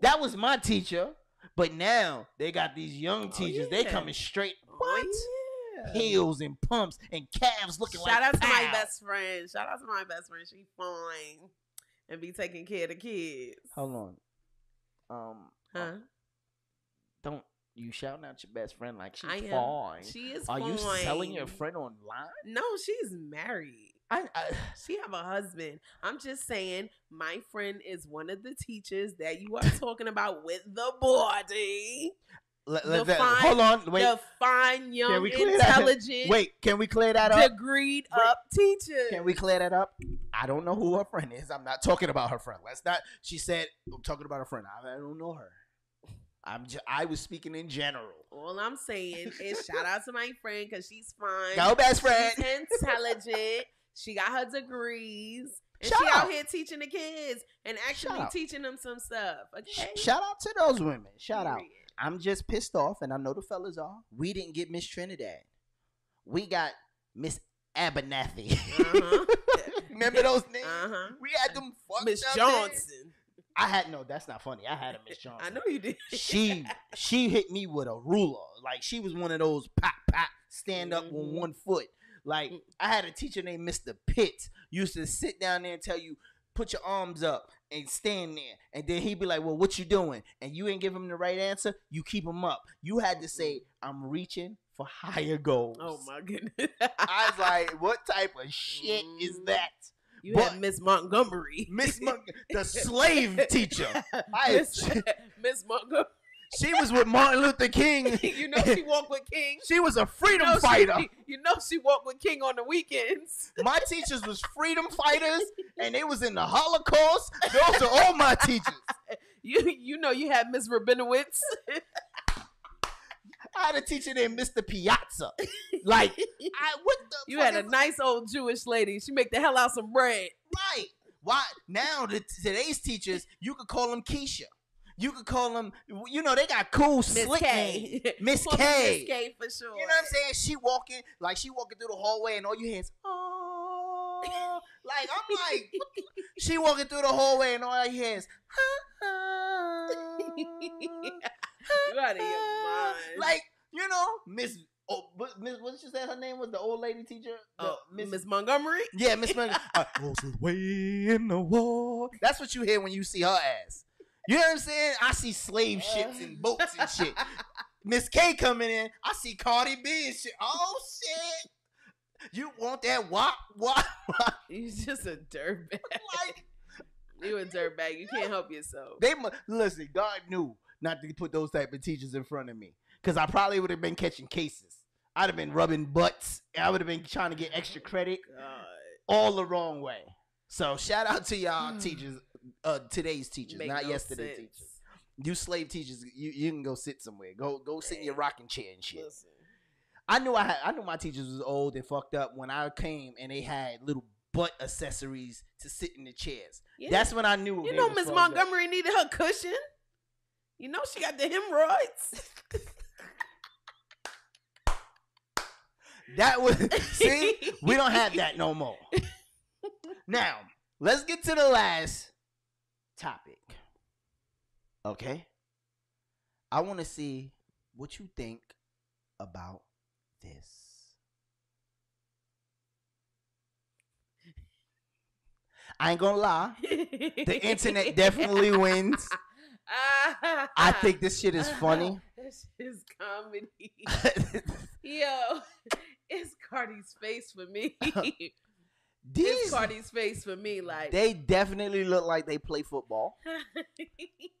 That was my teacher. But now they got these young oh, teachers. They
yeah.
coming straight.
Oh, what?
Heels and pumps and calves looking like
Shout out to my best friend. Shout out to my best friend. She fine and be taking care of the kids.
Hold on. Um,
Huh?
don't you shouting out your best friend like she's
I am.
fine?
She is
Are you selling your friend online?
No, she's married.
I, I
she have a husband. I'm just saying, my friend is one of the teachers that you are talking about with the body.
Let- let that-
fine-
hold on, wait.
The fine, young,
Can we clear that?
intelligent,
Wait, can we clear that up?
degreed up teacher.
Can we clear that up? I don't know who her friend is. I'm not talking about her friend. Let's not. She said I'm talking about her friend. I, I don't know her. I'm. J- I was speaking in general.
All I'm saying is shout out to my friend because she's fine.
Go, best friend.
She's intelligent. she got her degrees. And
Shout
she out
out.
here teaching the kids and actually teaching them some stuff. Okay.
Shout out to those women. Shout out. I'm just pissed off, and I know the fellas are. We didn't get Miss Trinidad. We got Miss Abernathy. [LAUGHS] Remember those names?
Uh-huh.
We had them fucked
Miss Johnson.
names. I had no. That's not funny. I had a Miss Johnson. [LAUGHS]
I know you did.
she she hit me with a ruler. Like she was one of those pop pop stand up
Mm-hmm.
on one foot. Like I had a teacher named Mr. Pitts used to sit down there and tell you put your arms up and stand there, and then he'd be like, "Well, what you doing?" And you ain't give him the right answer. You keep him up. You had to say, "I'm reaching for higher goals."
Oh my goodness.
I was like, [LAUGHS] "What type of shit is
Mm-hmm.
that?"
You
but
had Miss Montgomery.
Miss Mon- the [LAUGHS] slave teacher. [LAUGHS]
Miss Montgomery.
She was with Martin Luther King. [LAUGHS]
you know she walked with King.
She was a freedom
you know she-
fighter.
you know she walked with King on the weekends. [LAUGHS]
My teachers was freedom fighters, and they was in the Holocaust. Those are all my teachers. [LAUGHS]
You you know you had Miss Rabinowitz.
I had a teacher named Mr. Piazza. Like, I what the
You had a nice old Jewish lady. She make the hell out some bread.
Right. Why now the today's teachers, you could call them Keisha. You could call them, you know, they got cool
Miss
slick
K.
names. [LAUGHS] Miss K.
Miss K for sure.
You know what I'm saying? She walking like she walking through the hallway, and all you hear is oh, [LAUGHS] like I'm like, she walking through the hallway, and all you hear is [LAUGHS]
you out of your mind.
like you know, Miss. Oh, Miss, what did she said her name was the old lady teacher. The-
Oh, Miss Montgomery.
Yeah, Miss Montgomery. uh, "Roses way in the wall. That's what you hear when you see her ass. You know what I'm saying? I see slave ships and boats and shit. [LAUGHS] Miss K coming in. I see Cardi B and shit. Oh shit. You want that wop wop? wop. [LAUGHS]
He's just a dirtbag. Like [LAUGHS] you a dirtbag. You can't help yourself.
They mu- listen. God knew not to put those type of teachers in front of me because I probably would have been catching cases. I'd have been rubbing butts. I would have been trying to get extra credit oh, all the wrong way. So shout out to y'all hmm. teachers, uh, today's teachers,
Make
not
no
yesterday's
sense.
teachers. You slave teachers, you, you can go sit somewhere. Go go sit in your rocking chair and shit. I knew I had I knew my teachers was old and fucked up when I came and they had little butt accessories to sit in the chairs.
Yeah.
That's when I knew.
You know Miss
fucked up.
Montgomery needed her cushion. You know she got the hemorrhoids. [LAUGHS]
That was see, we don't have that [LAUGHS] no more. Now, let's get to the last topic. Okay? I want to see what you think about this. I ain't gonna lie. The [LAUGHS] internet definitely wins. I think this shit is funny. [LAUGHS]
This is comedy. [LAUGHS] Yo, it's Cardi's face for me.
These-
it's Cardi's face for me. Like
They definitely look like they play football. [LAUGHS]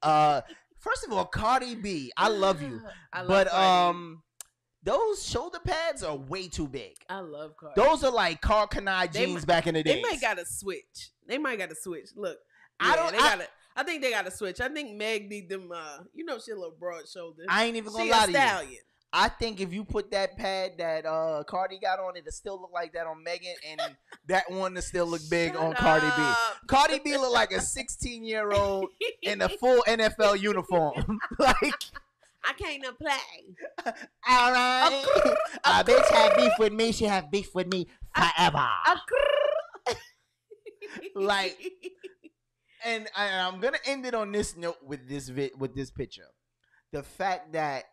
Uh, first of all, Cardi B, I love you, [SIGHS]
I love
but
Cardi.
um, those shoulder pads are way too big.
I love Cardi.
Those are like Karl
Kani
jeans
might-
back in the day.
They might got to switch. They might got to switch. Look,
I don't-
They
I-
gotta, I think they got to switch. I think Meg need them. Uh, you know, she a little broad shoulder.
I ain't even gonna
she
lie
a
to you. I think if you put that pad that uh Cardi got on, it'll still look like that on Megan, and [LAUGHS] that one will still look big on Cardi B. Cardi B look like a 16 year old [LAUGHS] in a full NFL uniform. [LAUGHS] like,
I can't play.
all right, a bitch had beef with me, she have beef with me forever. like, and I, I'm gonna end it on this note with this vi- with this picture. The fact that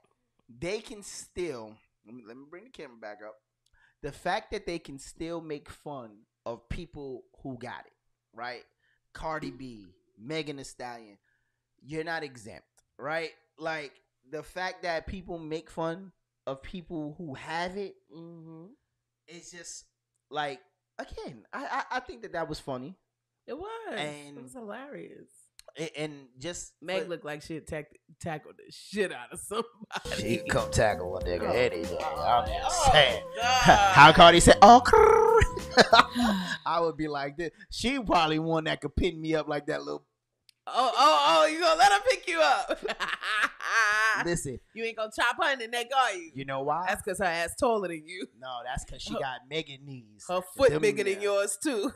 they can still let me, let me bring the camera back up. The fact that they can still make fun of people who got it right. Cardi B, Megan Thee Stallion, you're not exempt, right? Like the fact that people make fun of people who have it,
Mm-hmm.
it's just like again, I, I I think that that was funny.
It was.
And-
it was hilarious.
And just
Meg looked like she had tack- tackled the shit out of somebody.
She come tackle a nigga
Oh,
any day. I'm just
Oh,
saying.
God.
How Cardi said, "Oh," [LAUGHS] I would be like this. She probably one that could pin me up like that little.
Oh, oh, oh! You gonna let her pick you up? [LAUGHS]
Listen,
you ain't gonna chop her in the neck, are you?
you know why?
That's because her ass taller than you.
no, that's because she got Megan knees.
Her foot
Them-
bigger than yours too.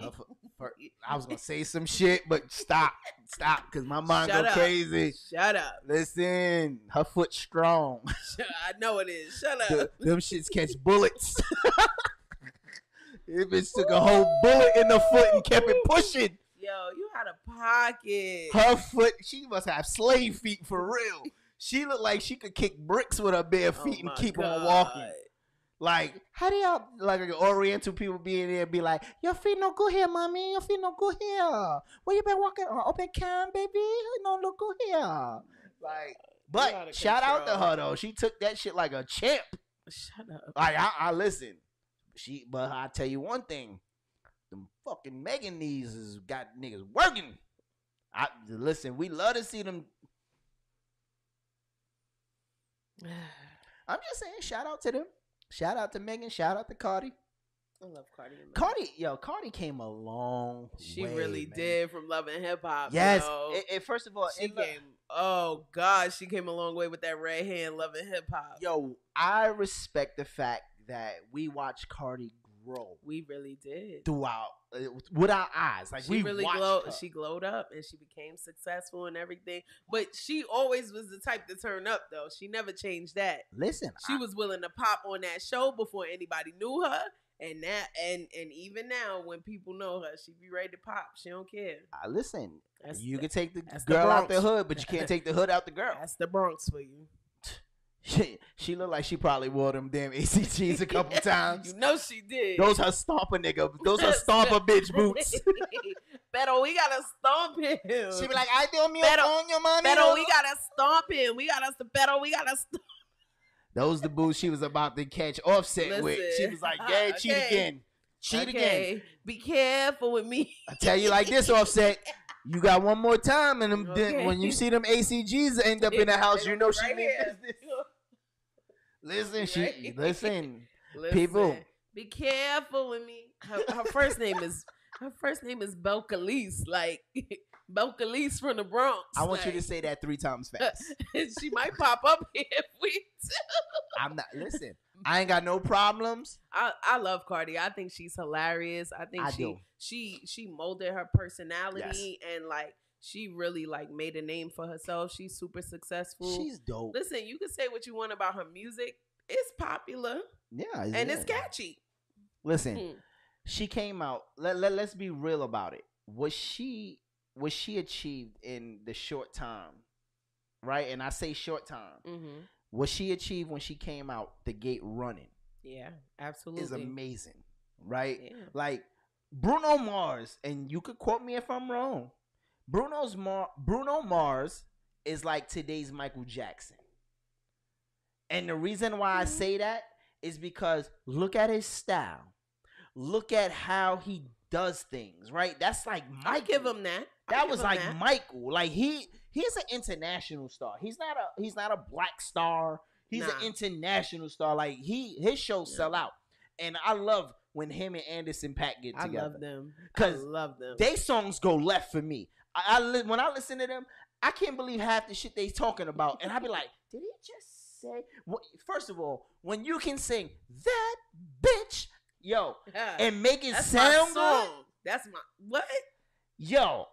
Her fo- her- [LAUGHS] I was gonna say some shit, but stop, stop, because my mind
Shut
go
up.
crazy.
Shut up.
Listen, her foot strong. [LAUGHS]
I know it is. Shut
The-
up.
them shits catch bullets. [LAUGHS] It bitch took a whole bullet in the foot and kept it pushing.
Yo, you had a pocket.
Her foot, she must have slave feet for real. She looked like she could kick bricks with her bare oh feet and
Oh my
keep on walking. Like, how do y'all like Oriental people be in there and be like, your feet no good here, mommy. Your feet no good here. Where you been walking? Oh, on open cam, baby. No look good here. Like, but shout out to her though. She took that shit like a champ.
Shut up.
Like I, I listen. She, but I tell you one thing: them fucking Megan knees has got niggas working. I listen. We love to see them. [SIGHS] I'm just saying. Shout out to them. Shout out to Megan. Shout out to Cardi.
I love Cardi.
Cardi, yo, Cardi came a long
She
way,
really
man.
did from Love and Hip Hop.
Yes. It- it- first of all,
she
in Lo-
Oh God, she came a long way with that red hand Love and Hip Hop.
Yo, I respect the fact that we watch Cardi grow
We really did.
throughout uh, with our eyes. Like
she
we
really glowed.
her.
She glowed up and she became successful and everything. But she always was the type to turn up, though. She never changed that.
Listen,
She was willing to pop on that show before anybody knew her, and that and and even now when people know her, she be ready to pop. She don't care.
I listen.
That's
you
the-
can take the
that's the
girl out the hood, but you can't take the hood out the [LAUGHS] girl.
That's the Bronx for you.
She, she looked like she probably wore them damn ACGs a couple [LAUGHS] times.
You know she did.
Those her stomper nigga. Those her stomper [LAUGHS] bitch boots. [LAUGHS]
Pero we gotta stomp him.
She be like, I do me
Pero,
on your money.
pero we gotta stomp him. We gotta pero we gotta stomp.
Those the boots she was about to catch Offset with. She was like, yeah, cheat
Okay.
again. Cheat again.
Be careful with me.
I tell you like this, Offset. You got one more time, and them, then
Okay.
when you see them ACGs end up in the house, you know she
Right
mean
here.
business. Listen, she listen, [LAUGHS]
Listen,
people.
be careful with me. Her, her first name is her first name is Belcalis, like [LAUGHS] Belcalis from the Bronx.
I want you to say that three times [LAUGHS] fast.
she might pop up here if we do.
I'm not. Listen, I ain't got no problems.
I, I love Cardi. I think she's hilarious. I think
I
she
do.
she she molded her personality and like she really like made a name for herself. She's super successful.
She's dope.
Listen, you can say what you want about her music. It's popular
Yeah,
and it's catchy.
Listen,
Hmm.
she came out. Let, let let's be real about it. Was she was she achieved in the short time, right? And I say short time.
Mm-hmm.
What she achieved when she came out the gate running
Yeah, absolutely.
is amazing, right?
Yeah.
Like Bruno Mars, and you could quote me if I'm wrong. Bruno's Mar- Bruno Mars is like today's Michael Jackson. And the reason why I say that is because look at his style. Look at how he does things, right? That's like Michael.
I give him that.
That was like
that.
Michael. Like he he's an international star. He's not a he's not a black star. He's
Nah.
an international star. Like he his shows sell out. And I love when him and Anderson .Paak get together.
I love them. I
Cause
love them.
they songs go left for me. I, I when I listen to them, I can't believe half the shit they talking about, and I be like, did he just say? What? First of all, when you can sing that bitch, yo,
Yeah.
and make it
That's
sound
my
good,
song. That's my what?
yo,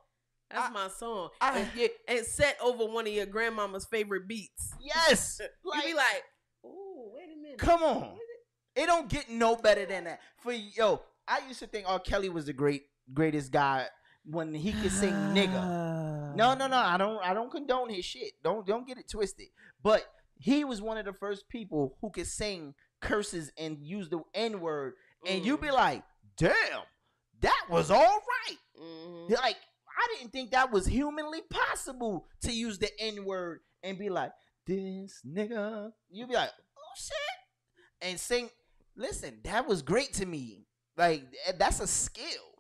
That's my song.
I-
and, yeah, and set over one of your grandmama's favorite beats.
yes, [LAUGHS]
you be like, oh, wait a minute.
come on, it don't get no better than that. For yo, I used to think R. Kelly was the great greatest guy when he [SIGHS] could sing nigga. No, no, no. I don't. I don't condone his shit. Don't don't get it twisted. But he was one of the first people who could sing curses and use the N word, and you be like, "Damn, that was all right."
Mm-hmm.
Like I didn't think that was humanly possible to use the N word and be like, "This nigga." You'd be like, "Oh shit," and sing. Listen, that was great to me. Like eh, that's a skill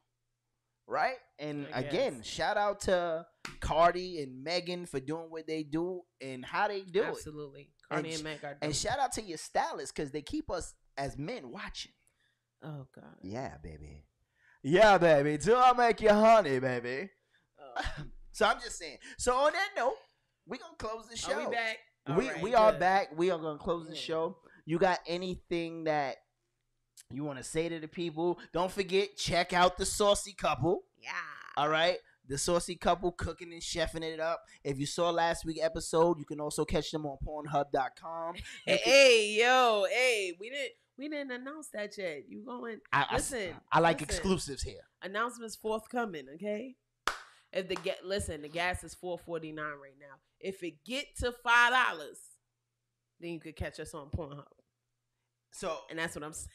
right? And
I
again,
guess.
shout out to Cardi and Megan for doing what they do and how they do it.
Absolutely. Cardi and,
sh-
Meg are
And shout out to your stylists because they keep us as men watching.
Oh God.
Yeah, baby. Yeah, baby. Till I make you honey, baby.
Oh. [LAUGHS]
so I'm just saying. So on that note, we're gonna close the show.
Are we back? All
we
right,
we are back. We are gonna close the show. You got anything that you want to say to the people? Don't forget, check out the saucy couple.
Yeah.
All right. The saucy couple cooking and chefing it up. If you saw last week episode, you can also catch them on Pornhub.com.
Hey, [LAUGHS] hey, yo, hey, we didn't we didn't announce that yet. You going?
I, I-
listen.
I like
listen.
exclusives here.
Announcements forthcoming. Okay. If the get listen, the gas is four forty nine right now. If it get to five dollars, then you could catch us on Pornhub.
So
and that's what I'm saying.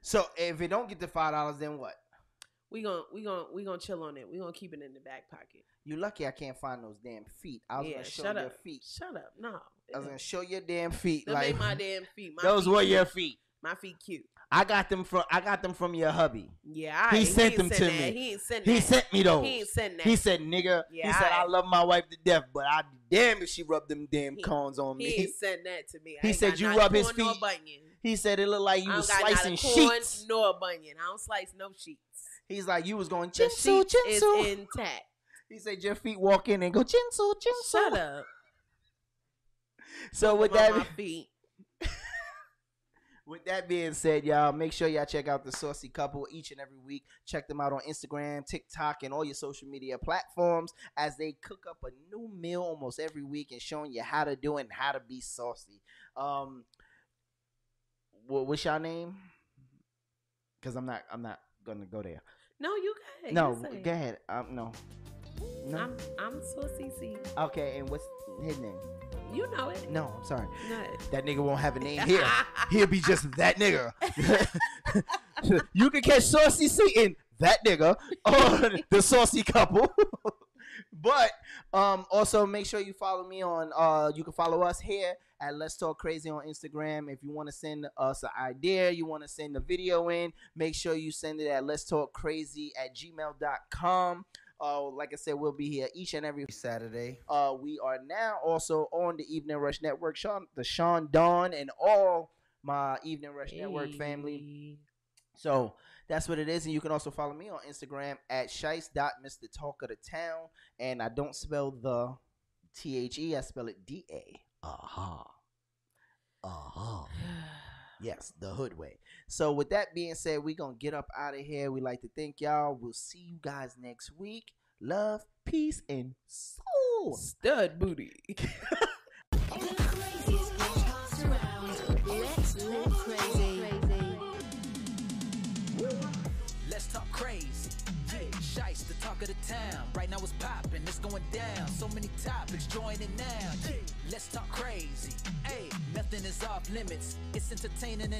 So if it don't get to five dollars, then what?
We gon' we gon' we gonna chill on it. We gonna keep it in the back pocket.
You lucky I can't find those damn feet. I was
yeah,
gonna show
shut
your
up.
feet.
Shut up. No.
I was gonna show your damn feet.
Them
like
ain't my [LAUGHS] damn feet. My
those
feet
were your feet.
My feet cute.
I got them from I got them from your hubby.
Yeah,
he
alright,
sent
ain't
them to
that.
me.
He ain't send
He
that.
sent me those.
He ain't send that.
He said, "Nigga."
Yeah,
he said, "I love my wife to death, but I damn if she rubbed them damn cones on me."
He
me."
ain't send that to me. I
He
ain't
said you
neither
rub his feet. He said it looked like you
I
was slicing sheets.
nor a bunion. I don't slice no sheets.
He's like you was going
The
chinsu
sheet is
chinsu.
intact.
He said your feet walk in and go chinsu chinsu.
Shut up.
So with that
my feet. [LAUGHS]
With that being said, y'all, make sure y'all check out the Saucy Couple each and every week. Check them out on Instagram, TikTok, and all your social media platforms as they cook up a new meal almost every week and showing you how to do it and how to be saucy. Um, what, what's your name? Because I'm not, I'm not gonna go there.
No, you go ahead.
no,
You
go ahead. Um, no. No.
I'm I'm Saucy C.
okay, and what's his name?
You know it.
No, I'm sorry. That nigga won't have a name here. [LAUGHS] He'll be just that nigga. [LAUGHS] you can catch Saucy C in that nigga or [LAUGHS] the Saucy couple. But um, also make sure you follow me on. Uh, you can follow us here at Let's Talk Crazy on Instagram. If you want to send us an idea, you want to send a video in, make sure you send it at Let's Talk Crazy at gmail.com. Uh, like I said, we'll be here each and every Saturday. Uh, we are now also on the Evening Rush Network. Sean, the Sean Dawn, and all my Evening Rush Network family. So that's what it is. And you can also follow me on Instagram at shice.mr talk of the town. And I don't spell the T H E, I spell it D A. Aha. Aha. [SIGHS] Yes, the hood way. So with that being said, we're gonna get up out of here. We like to thank y'all. We'll see you guys next week. Love, peace, and soul.
Stud booty. [LAUGHS]
Let's live crazy.
Talk crazy. Yeah, Shice, the talk of the town. Right now it's popping, it's going down. So many topics, join it now. Yeah, let's talk crazy. Hey, nothing is off limits. It's entertaining and